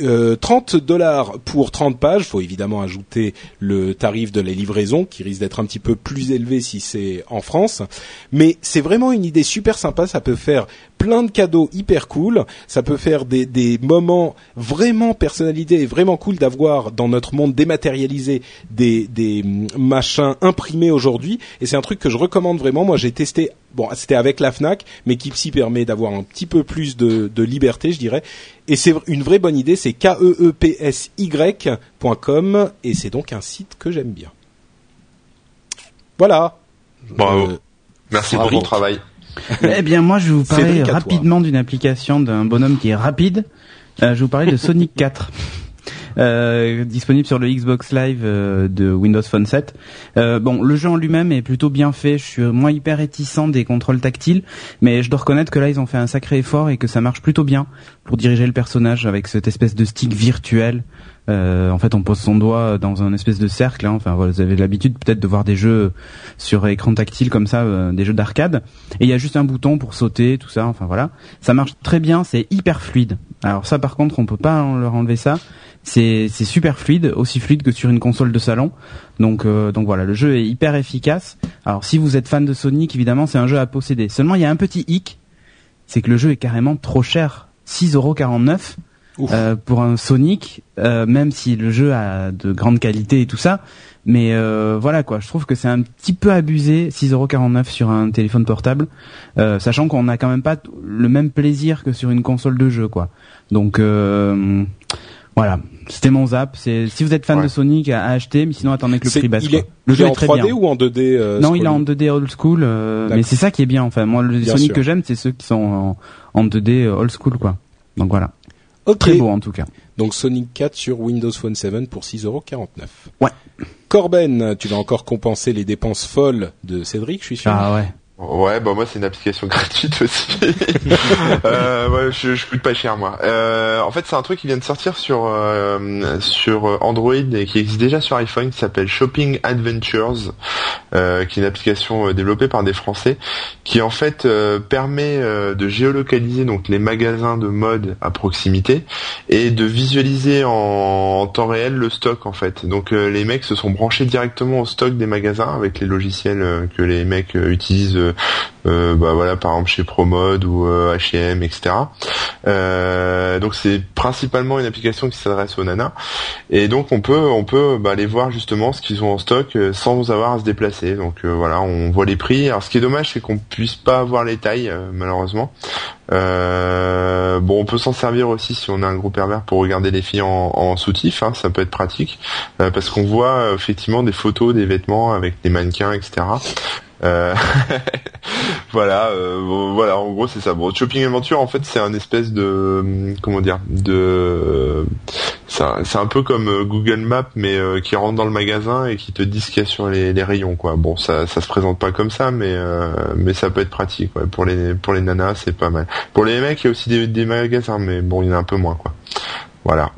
euh, 30 dollars pour 30 pages. faut évidemment ajouter le tarif de la livraison qui risque d'être un petit peu plus élevé si c'est en France. Mais c'est vraiment une idée super sympa. Ça peut faire plein de cadeaux hyper cool. Ça peut faire des, des moments vraiment personnalisés et vraiment cool d'avoir dans notre monde dématérialisé des, des mm, machins imprimés aujourd'hui. Et c'est un truc que je recommande vraiment. Moi, j'ai testé. Bon, c'était avec la Fnac, mais Kipsy permet d'avoir un petit peu plus de, de liberté, je dirais. Et c'est une vraie bonne idée. C'est kepsy.com et c'est donc un site que j'aime bien. Voilà. Bravo. Euh, Merci pour ton travail. Eh bien, moi, je vais vous parler rapidement d'une application d'un bonhomme qui est rapide. Euh, je vais vous parler de Sonic 4. Euh, disponible sur le Xbox Live euh, de Windows Phone 7. Euh, bon, le jeu en lui-même est plutôt bien fait. Je suis moins hyper réticent des contrôles tactiles, mais je dois reconnaître que là ils ont fait un sacré effort et que ça marche plutôt bien pour diriger le personnage avec cette espèce de stick virtuel Euh, en fait, on pose son doigt dans un espèce de cercle. hein. Enfin, voilà, vous avez l'habitude peut-être de voir des jeux sur écran tactile comme ça, euh, des jeux d'arcade. Et il y a juste un bouton pour sauter, tout ça. Enfin voilà, ça marche très bien. C'est hyper fluide. Alors ça, par contre, on peut pas leur enlever ça. C'est super fluide, aussi fluide que sur une console de salon. Donc donc donc voilà, le jeu est hyper efficace. Alors si vous êtes fan de Sonic, évidemment, c'est un jeu à posséder. Seulement, il y a un petit hic, c'est que le jeu est carrément trop cher, 6,49€ Ouf. Euh, pour un Sonic, euh, même si le jeu a de grande qualité et tout ça. Mais euh, voilà quoi, je trouve que c'est un petit peu abusé, 6,49€ sur un téléphone portable, euh, sachant qu'on n'a quand même pas le même plaisir que sur une console de jeu quoi. Donc euh, voilà, c'était mon zap. C'est si vous êtes fan Ouais. de Sonic à, à acheter, mais sinon attendez que le prix baisse. est, le jeu est est en très 3D bien. ou en 2D euh, Non, il est en scrolling 2D old school, euh, mais c'est ça qui est bien. Enfin, moi, le Bien Sonic sûr. que j'aime, c'est ceux qui sont en, en 2D old school, quoi. Donc voilà, Ok. très beau en tout cas. Donc Sonic 4 sur Windows Phone 7 pour 6,49€. Ouais. Corben, tu vas encore compenser les dépenses folles de Cédric, je suis sûr. Ah ouais. Ouais, bah moi c'est une application gratuite aussi. euh, ouais, je, coûte pas cher moi. Euh, en fait, c'est un truc qui vient de sortir sur euh, sur Android et qui existe déjà sur iPhone, qui s'appelle Shopping Adventures, euh, qui est une application euh, développée par des Français, qui en fait euh, permet de géolocaliser donc les magasins de mode à proximité et de visualiser en, en temps réel le stock en fait. Donc les mecs se sont branchés directement au stock des magasins avec les logiciels que les mecs utilisent euh, euh, bah voilà par exemple chez Promode ou euh, H&M etc. Euh, donc c'est principalement une application qui s'adresse aux nanas et donc on peut on peut bah, aller voir justement ce qu'ils ont en stock euh, sans avoir à se déplacer. Donc euh, voilà, on voit les prix. Alors ce qui est dommage c'est qu'on puisse pas voir les tailles euh, malheureusement. Euh, bon, on peut s'en servir aussi si on a un gros pervers pour regarder les filles en, soutif, hein, ça peut être pratique, euh, parce qu'on voit euh, effectivement des photos des vêtements avec des mannequins, etc. Euh, voilà, euh, voilà, en gros c'est ça. Bon, Shopping Adventure, en fait, c'est un espèce de, hum, comment dire, de, c'est un, peu comme euh, Google Maps, mais euh, qui rentre dans le magasin et qui te dit ce qu'il y a sur les, rayons, quoi. Bon, ça, ça se présente pas comme ça, mais, euh, mais ça peut être pratique. Pour les, pour les nanas, c'est pas mal. Pour les mecs, il y a aussi des, des magasins, mais bon, il y en a un peu moins, quoi. Voilà.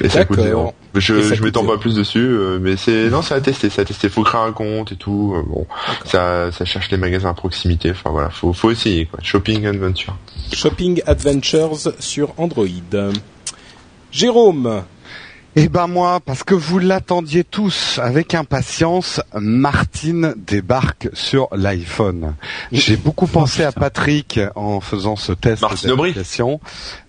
Et ça coûte zéro. Je, Et ça je m'étends pas plus dessus, euh, mais c'est non, c'est à tester, c'est à tester. Faut créer un compte et tout. euh, bon, ça, ça cherche les magasins à proximité. Enfin voilà, faut, faut essayer quoi. Shopping adventure. Shopping Adventures sur Android. Jérôme, Eh ben moi, parce que vous l'attendiez tous avec impatience, Martine débarque sur l'iPhone. J'ai beaucoup pensé à Patrick en faisant ce test Martine Aubry. d'application.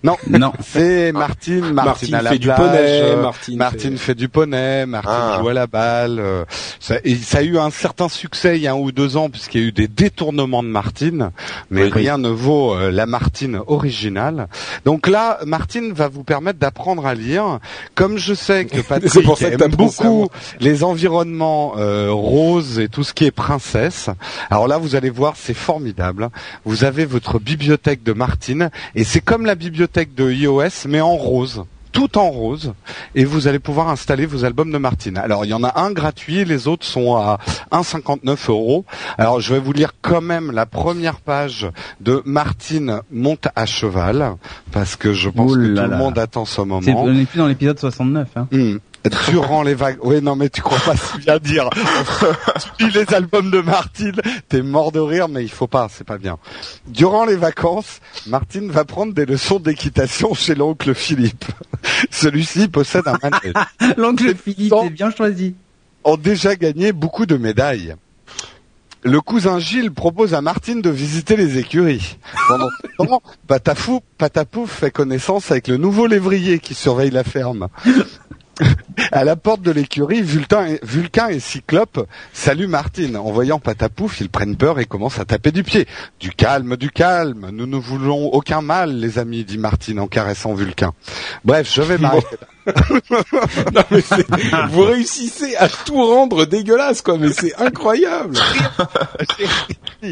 Non, Non. c'est Martine, Martine, Martine à la fait du poney, Martine Martine fait- fait... du poney, Martine Ah. joue à la balle. euh, ça, et ça a eu un certain succès il y a un ou deux ans puisqu'il y a eu des détournements de Martine, mais Oui. rien ne vaut euh, la Martine originale. Donc là, Martine va vous permettre d'apprendre à lire. Comme je sais que Patrick C'est pour ça que aime beaucoup les environnements euh, roses et tout ce qui est princesse. Alors là, vous allez voir, c'est formidable. Vous avez votre bibliothèque de Martine et c'est comme la bibliothèque de iOS mais en rose. Tout en rose et vous allez pouvoir installer vos albums de Martine. Alors il y en a un gratuit, les autres sont à 1,59 euros. Alors je vais vous lire quand même la première page de Martine monte à cheval parce que je pense Ouh que là tout le là. monde attend ce moment. on n'est plus dans l'épisode 69. Hein. Hmm. Durant les vagues. Oui, non, mais tu crois pas si bien dire. tu lis les albums de Martine, t'es mort de rire, mais il faut pas, c'est pas bien. Durant les vacances, Martine va prendre des leçons d'équitation chez l'oncle Philippe. Celui-ci possède un manège. L'oncle Philippe est bien choisi. Ont déjà gagné beaucoup de médailles. Le cousin Gilles propose à Martine de visiter les écuries. Pendant ce temps, Patafou, Patapouf fait connaissance avec le nouveau lévrier qui surveille la ferme. À la porte de l'écurie, Vulcain et, Vulcain et Cyclope saluent Martine. En voyant Patapouf, ils prennent peur et commencent à taper du pied. Du calme, du calme. Nous ne voulons aucun mal, les amis, dit Martine en caressant Vulcain. Bref, je vais m'arrêter non, mais c'est- vous réussissez à tout rendre dégueulasse, quoi. Mais c'est incroyable.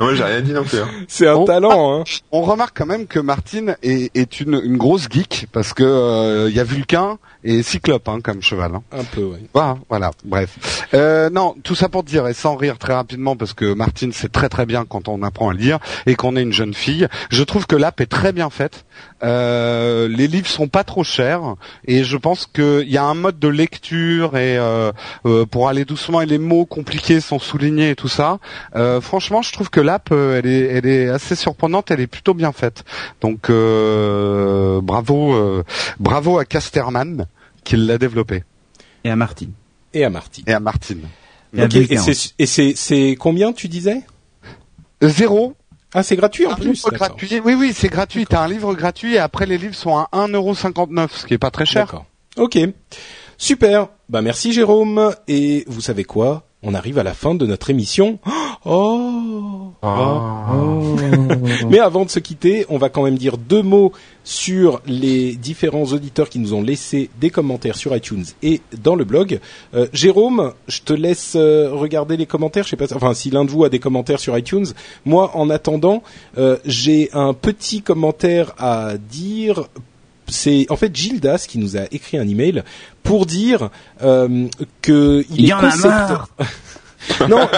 Moi, j'ai rien dit non plus. hein. C'est un talent, hein. On remarque quand même que Martine est, est une, une grosse geek parce que euh, il y a Vulcain et Cyclope. Hein, comme cheval. Hein. Un peu, oui. Voilà, voilà, bref. Euh, non, tout ça pour dire, et sans rire très rapidement, parce que Martine sait très très bien quand on apprend à lire et qu'on est une jeune fille, je trouve que l'app est très bien faite. Euh, les livres sont pas trop chers, et je pense qu'il y a un mode de lecture et euh, euh, pour aller doucement et les mots compliqués sont soulignés et tout ça. Euh, franchement, je trouve que l'app, elle est, elle est assez surprenante, elle est plutôt bien faite. Donc euh, bravo, euh, bravo à Casterman qui l'a développé Et à Martine. Et à Martine. et à Martine. Et c'est et c'est c'est combien tu disais? Zéro. Ah, c'est gratuit en Un plus. gratuit. Oui, oui, c'est gratuit. T'as un livre gratuit et après les livres sont à 1,59€, ce qui est pas très cher. D'accord. Ok. Super. Bah merci Jérôme. Et vous savez quoi? On arrive à la fin de notre émission. Oh. Mais avant de se quitter, on va quand même dire deux mots sur les différents auditeurs qui nous ont laissé des commentaires sur iTunes et dans le blog. Euh, Jérôme, je te laisse euh, regarder les commentaires. Je sais pas, enfin si l'un de vous a des commentaires sur iTunes. Moi, en attendant, euh, j'ai un petit commentaire à dire c'est en fait Gildas qui nous a écrit un email pour dire euh, que il, Il est en a marre. non,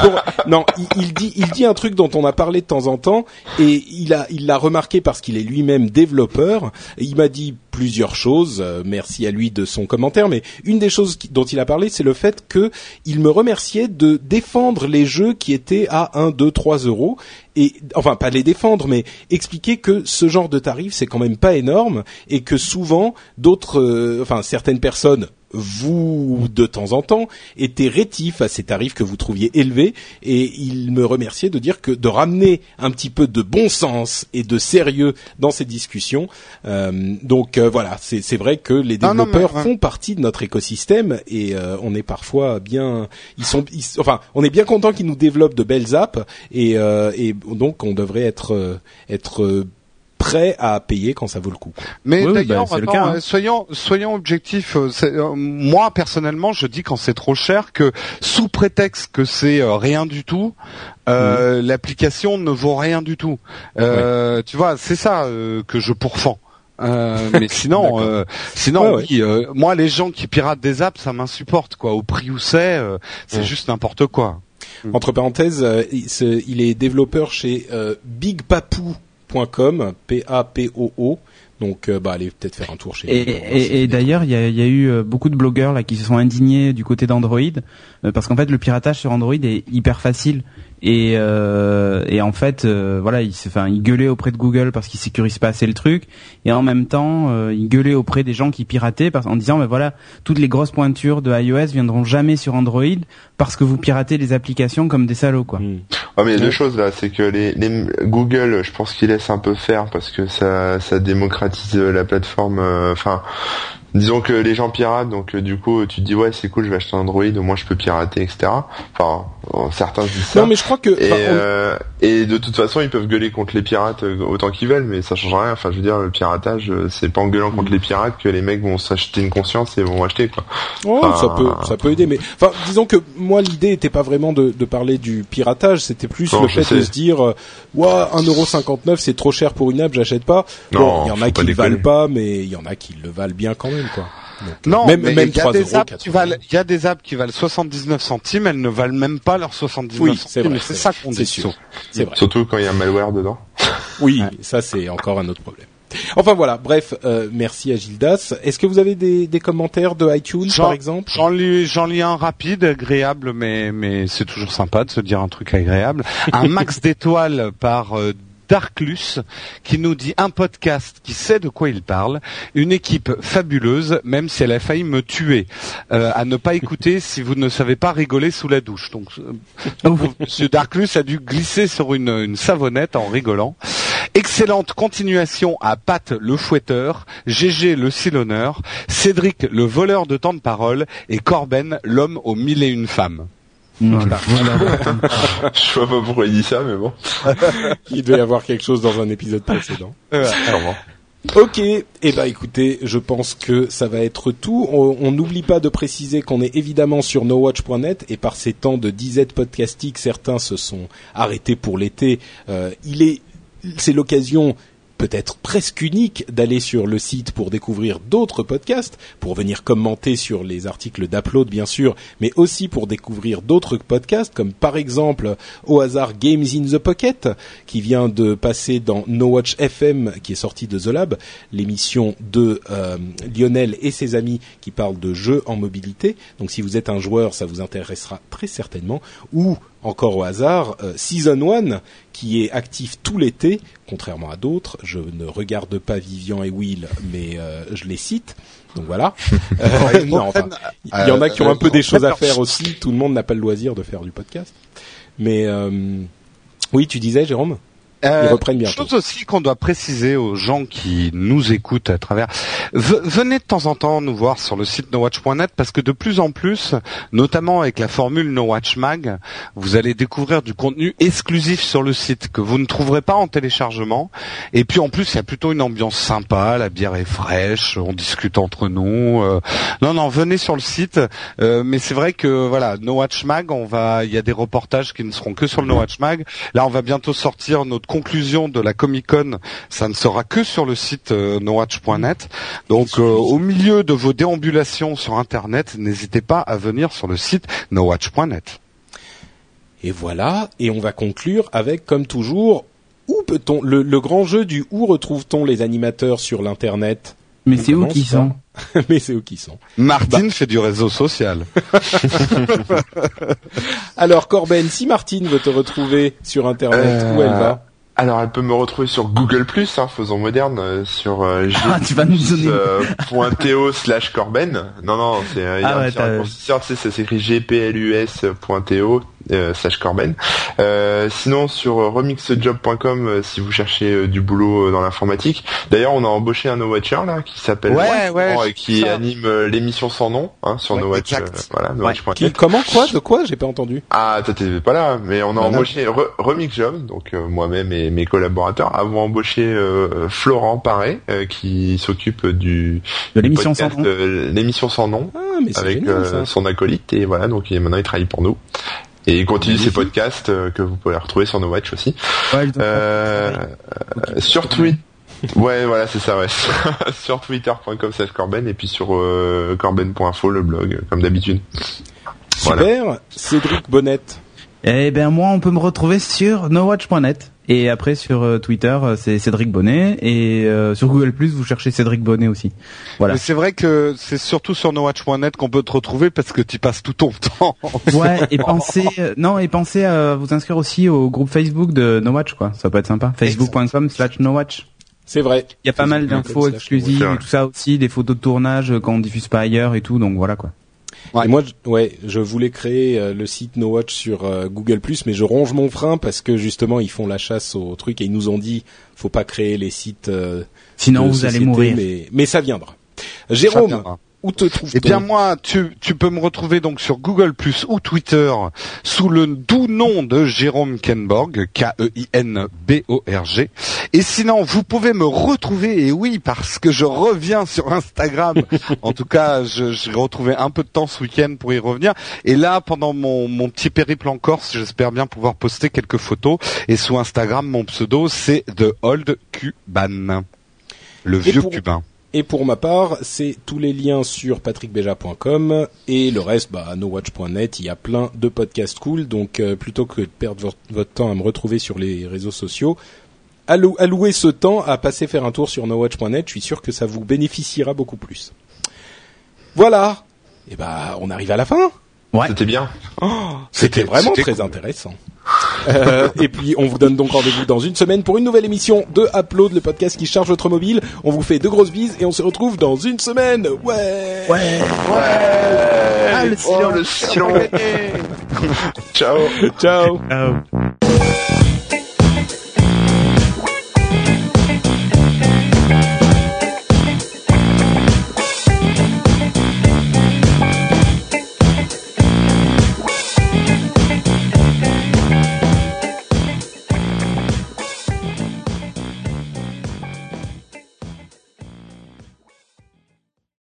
non, il, dit, il dit un truc dont on a parlé de temps en temps et il a, il l'a remarqué parce qu'il est lui-même développeur. Il m'a dit plusieurs choses. euh, merci à lui de son commentaire, mais une des choses dont il a parlé, c'est le fait que il me remerciait de défendre les jeux qui étaient à 1, 2, 3 euros et enfin pas les défendre, mais expliquer que ce genre de tarif c'est quand même pas énorme et que souvent d'autres, euh, enfin certaines personnes vous, de temps en temps, étiez rétifs à ces tarifs que vous trouviez élevés, et il me remerciait de dire que de ramener un petit peu de bon sens et de sérieux dans ces discussions. Euh, donc euh, voilà, c'est c'est vrai que les Non, non, mais, développeurs font partie de notre écosystème et euh, on est parfois bien, ils sont, ils- enfin, on est bien content qu'ils nous développent de belles apps et, euh, et donc on devrait être euh, être euh, prêt à payer quand ça vaut le coup. Mais Oui, d'ailleurs, bah, attends, cas, hein. euh, soyons soyons objectifs. euh, euh, moi personnellement, je dis quand c'est trop cher que sous prétexte que c'est euh, rien du tout, euh, l'application ne vaut rien du tout. Euh, Tu vois, c'est ça euh, que je pourfends. Euh, mais sinon, euh, sinon, Ouais, oui, euh, moi les gens qui piratent des apps, ça m'insupporte quoi. Au prix où c'est, euh, c'est Ouais. juste n'importe quoi. Entre parenthèses, euh, il, est développeur chez euh, P-A-P-O-O. Donc, euh, bah, allez peut-être faire un tour chez Et, et, et d'ailleurs, il y a, il y a eu euh, beaucoup de blogueurs là qui se sont indignés du côté d'Android euh, parce qu'en fait, le piratage sur Android est hyper facile et, euh, et en fait, euh, voilà, ils, se- enfin, ils gueulaient auprès de Google parce qu'ils sécurisent pas assez le truc et en même temps, euh, ils gueulaient auprès des gens qui pirataient parce, en disant, mais voilà, toutes les grosses pointures de iOS viendront jamais sur Android parce que vous piratez les applications comme des salauds, quoi. Hmm. Ah mais il y a Ouais. deux choses là, c'est que les, les Google, je pense qu'ils laissent un peu faire parce que ça ça démocratise la plateforme. euh, Enfin, disons que les gens piratent, donc euh, du coup tu te dis ouais c'est cool, je vais acheter un Android, au moins je peux pirater, etc. Enfin, euh, certains se disent ça. Non, mais je crois que... Et, on- euh, et de toute façon, ils peuvent gueuler contre les pirates autant qu'ils veulent, mais ça change rien. Enfin, je veux dire, le piratage, c'est pas en gueulant contre les pirates que les mecs vont s'acheter une conscience et vont acheter quoi. Enfin, ça peut, ça peut aider, mais enfin, disons que moi l'idée était pas vraiment de, de parler du piratage, c'était plus Non, le fait de se dire, ouah, 1,59€ c'est trop cher pour une app, j'achète pas. Non, bon, il y en a qui le valent pas, mais il y en a qui le valent bien quand même, quoi. Donc, euh, Non, même mais même il y a 3 des apps qui 80. valent, il y a des apps qui valent 79 centimes, elles ne valent même pas leurs 79 Oui, c'est centimes. vrai, C'est ça qu'on dit. sûr. C'est vrai. Surtout quand il y a un malware dedans. Oui, ça c'est encore un autre problème. Enfin voilà, bref, euh, merci à Gildas. Est-ce que vous avez des, des commentaires de iTunes Jean- par exemple? J'en lis, j'en lis un rapide, agréable, mais mais c'est toujours sympa de se dire un truc agréable. Un max d'étoiles par euh, Darklus qui nous dit un podcast qui sait de quoi il parle, une équipe fabuleuse, même si elle a failli me tuer. Euh, à ne pas écouter si vous ne savez pas rigoler sous la douche. Donc, euh, Monsieur Darklus a dû glisser sur une, une savonnette en rigolant. Excellente continuation à Pat le fouetteur, GG le silonneur, Cédric le voleur de temps de parole et Corben l'homme aux mille et une femmes. Voilà. je vois pas pourquoi il dit ça, mais bon. Il devait y avoir quelque chose dans un épisode précédent. Sûrement. Ok, eh ben écoutez, je pense que ça va être tout. On on n'oublie pas de préciser qu'on est évidemment sur nowatch.net et par ces temps de disette podcastique, certains se sont arrêtés pour l'été. Euh, il est, c'est l'occasion peut-être presque unique d'aller sur le site pour découvrir d'autres podcasts, pour venir commenter sur les articles d'Upload bien sûr, mais aussi pour découvrir d'autres podcasts comme par exemple au hasard Games in the Pocket qui vient de passer dans No Watch FM qui est sorti de The Lab, l'émission de euh, Lionel et ses amis qui parlent de jeux en mobilité. Donc si vous êtes un joueur, ça vous intéressera très certainement ou encore au hasard, euh, Season 1, qui est actif tout l'été, contrairement à d'autres. Je ne regarde pas Vivian et Will, mais euh, je les cite. Donc voilà. Euh, non, enfin, il y en a qui ont un peu des choses à faire aussi. Tout le monde n'a pas le loisir de faire du podcast. Mais oui, tu disais, Jérôme? Euh, Ils reprennent bientôt. Chose aussi qu'on doit préciser aux gens qui nous écoutent à travers. V- venez de temps en temps nous voir sur le site nowatch.net parce que de plus en plus, notamment avec la formule No Watch Mag, vous allez découvrir du contenu exclusif sur le site que vous ne trouverez pas en téléchargement. Et puis en plus, il y a plutôt une ambiance sympa, la bière est fraîche, on discute entre nous. euh. Non, non, venez sur le site. Euh, mais c'est vrai que voilà, No Watch Mag, on va, il y a des reportages qui ne seront que sur le No Watch Mag. Là, on va bientôt sortir notre conclusion de la Comic Con. Ça ne sera que sur le site euh, nowatch.net. Donc, euh, au milieu de vos déambulations sur Internet, n'hésitez pas à venir sur le site nowatch.net. Et voilà. Et on va conclure avec, comme toujours, où peut-on le, le grand jeu du où retrouve-t-on les animateurs sur l'internet? Mais c'est où par- sont Mais c'est où qui sont. Martine fait du réseau social. Alors Corben, si Martine veut te retrouver sur internet, Euh, où elle va? Alors, elle peut me retrouver sur Google+, hein, faisons moderne, euh, sur euh, Ah, tu vas nous donner- euh, point .to slash Corben. Non, non, c'est euh, il y a Ah un ouais, raccourcisseur, tu sais, ça s'écrit gplus.to euh, slash Corben. Euh, sinon, sur remixjob.com, euh, si vous cherchez du boulot dans l'informatique. D'ailleurs, on a embauché un No Watcher là, qui s'appelle Ouais, ouais, et qui anime l'émission sans nom hein, sur No Watch. voilà. Qui- Comment quoi De quoi J'ai pas entendu. Ah, t'étais pas là, mais on a Bah embauché Re- Remix Job, donc moi-même et mes collaborateurs avons embauché euh, Florent Paré, euh, qui s'occupe du De l'émission sans podcast, nom. euh, l'émission sans nom, Ah, mais avec génial son acolyte, et voilà, donc il, maintenant il travaille pour nous. Et il continue ses podcasts que vous pouvez retrouver sur No Watch aussi. Ouais, sur Twitter. Ouais, voilà, c'est ça, ouais. sur twitter.com slash Corben et puis sur corben.info, le blog, comme d'habitude. Voilà. Super. Cédric Bonnette. Eh ben moi, on peut me retrouver sur nowatch.net. Et après sur euh, Twitter, euh, c'est Cédric Bonnet. Et euh, sur Google Plus, vous cherchez Cédric Bonnet aussi. Voilà. Mais c'est vrai que c'est surtout sur nowatch.net qu'on peut te retrouver parce que tu passes tout ton temps. Ouais. Et pensez, non, et pensez à vous inscrire aussi au groupe Facebook de Nowatch, quoi. Ça peut être sympa. Facebook.com/slash Nowatch. C'est vrai. Il y a pas mal Facebook.com d'infos slash exclusives et tout ça aussi, des photos de tournage euh, quand on diffuse pas ailleurs et tout. Donc voilà quoi. Ouais. Et moi, je, ouais, je voulais créer euh, le site No Watch sur euh, Google mais je ronge mon frein parce que justement ils font la chasse au truc et ils nous ont dit faut pas créer les sites. euh, Sinon, vous allez société, mourir. Mais, mais ça viendra. Ça Jérôme, viendra. Où te Eh bien moi, tu, tu peux me retrouver donc sur Google Plus ou Twitter sous le doux nom de Jérôme Kenborg, K-E-I-N-B-O-R-G. Et sinon, vous pouvez me retrouver, et oui, parce que je reviens sur Instagram. en tout cas, je- j'ai retrouvé un peu de temps ce week-end pour y revenir. Et là, pendant mon, mon petit périple en Corse, j'espère bien pouvoir poster quelques photos. Et sous Instagram, mon pseudo, c'est The Old Cuban. Le Et vieux pour- cubain. Et pour ma part, c'est tous les liens sur patrickbeja.com et le reste, bah, nowatch.net. Il y a plein de podcasts cool. Donc, euh, plutôt que de perdre votre, temps à me retrouver sur les réseaux sociaux, allou- allouez ce temps à passer faire un tour sur nowatch.net. Je suis sûr que ça vous bénéficiera beaucoup plus. Voilà. Et bah, on arrive à la fin. C'était bien. C'était C'était- vraiment très cool. intéressant. Euh, et puis on vous donne donc rendez-vous dans une semaine pour une nouvelle émission de Upload, le podcast qui charge votre mobile. On vous fait de grosses bises et on se retrouve dans une semaine. Ouais. Ouais. Ah, le oh, le silence. Ciao. Ciao. Ciao.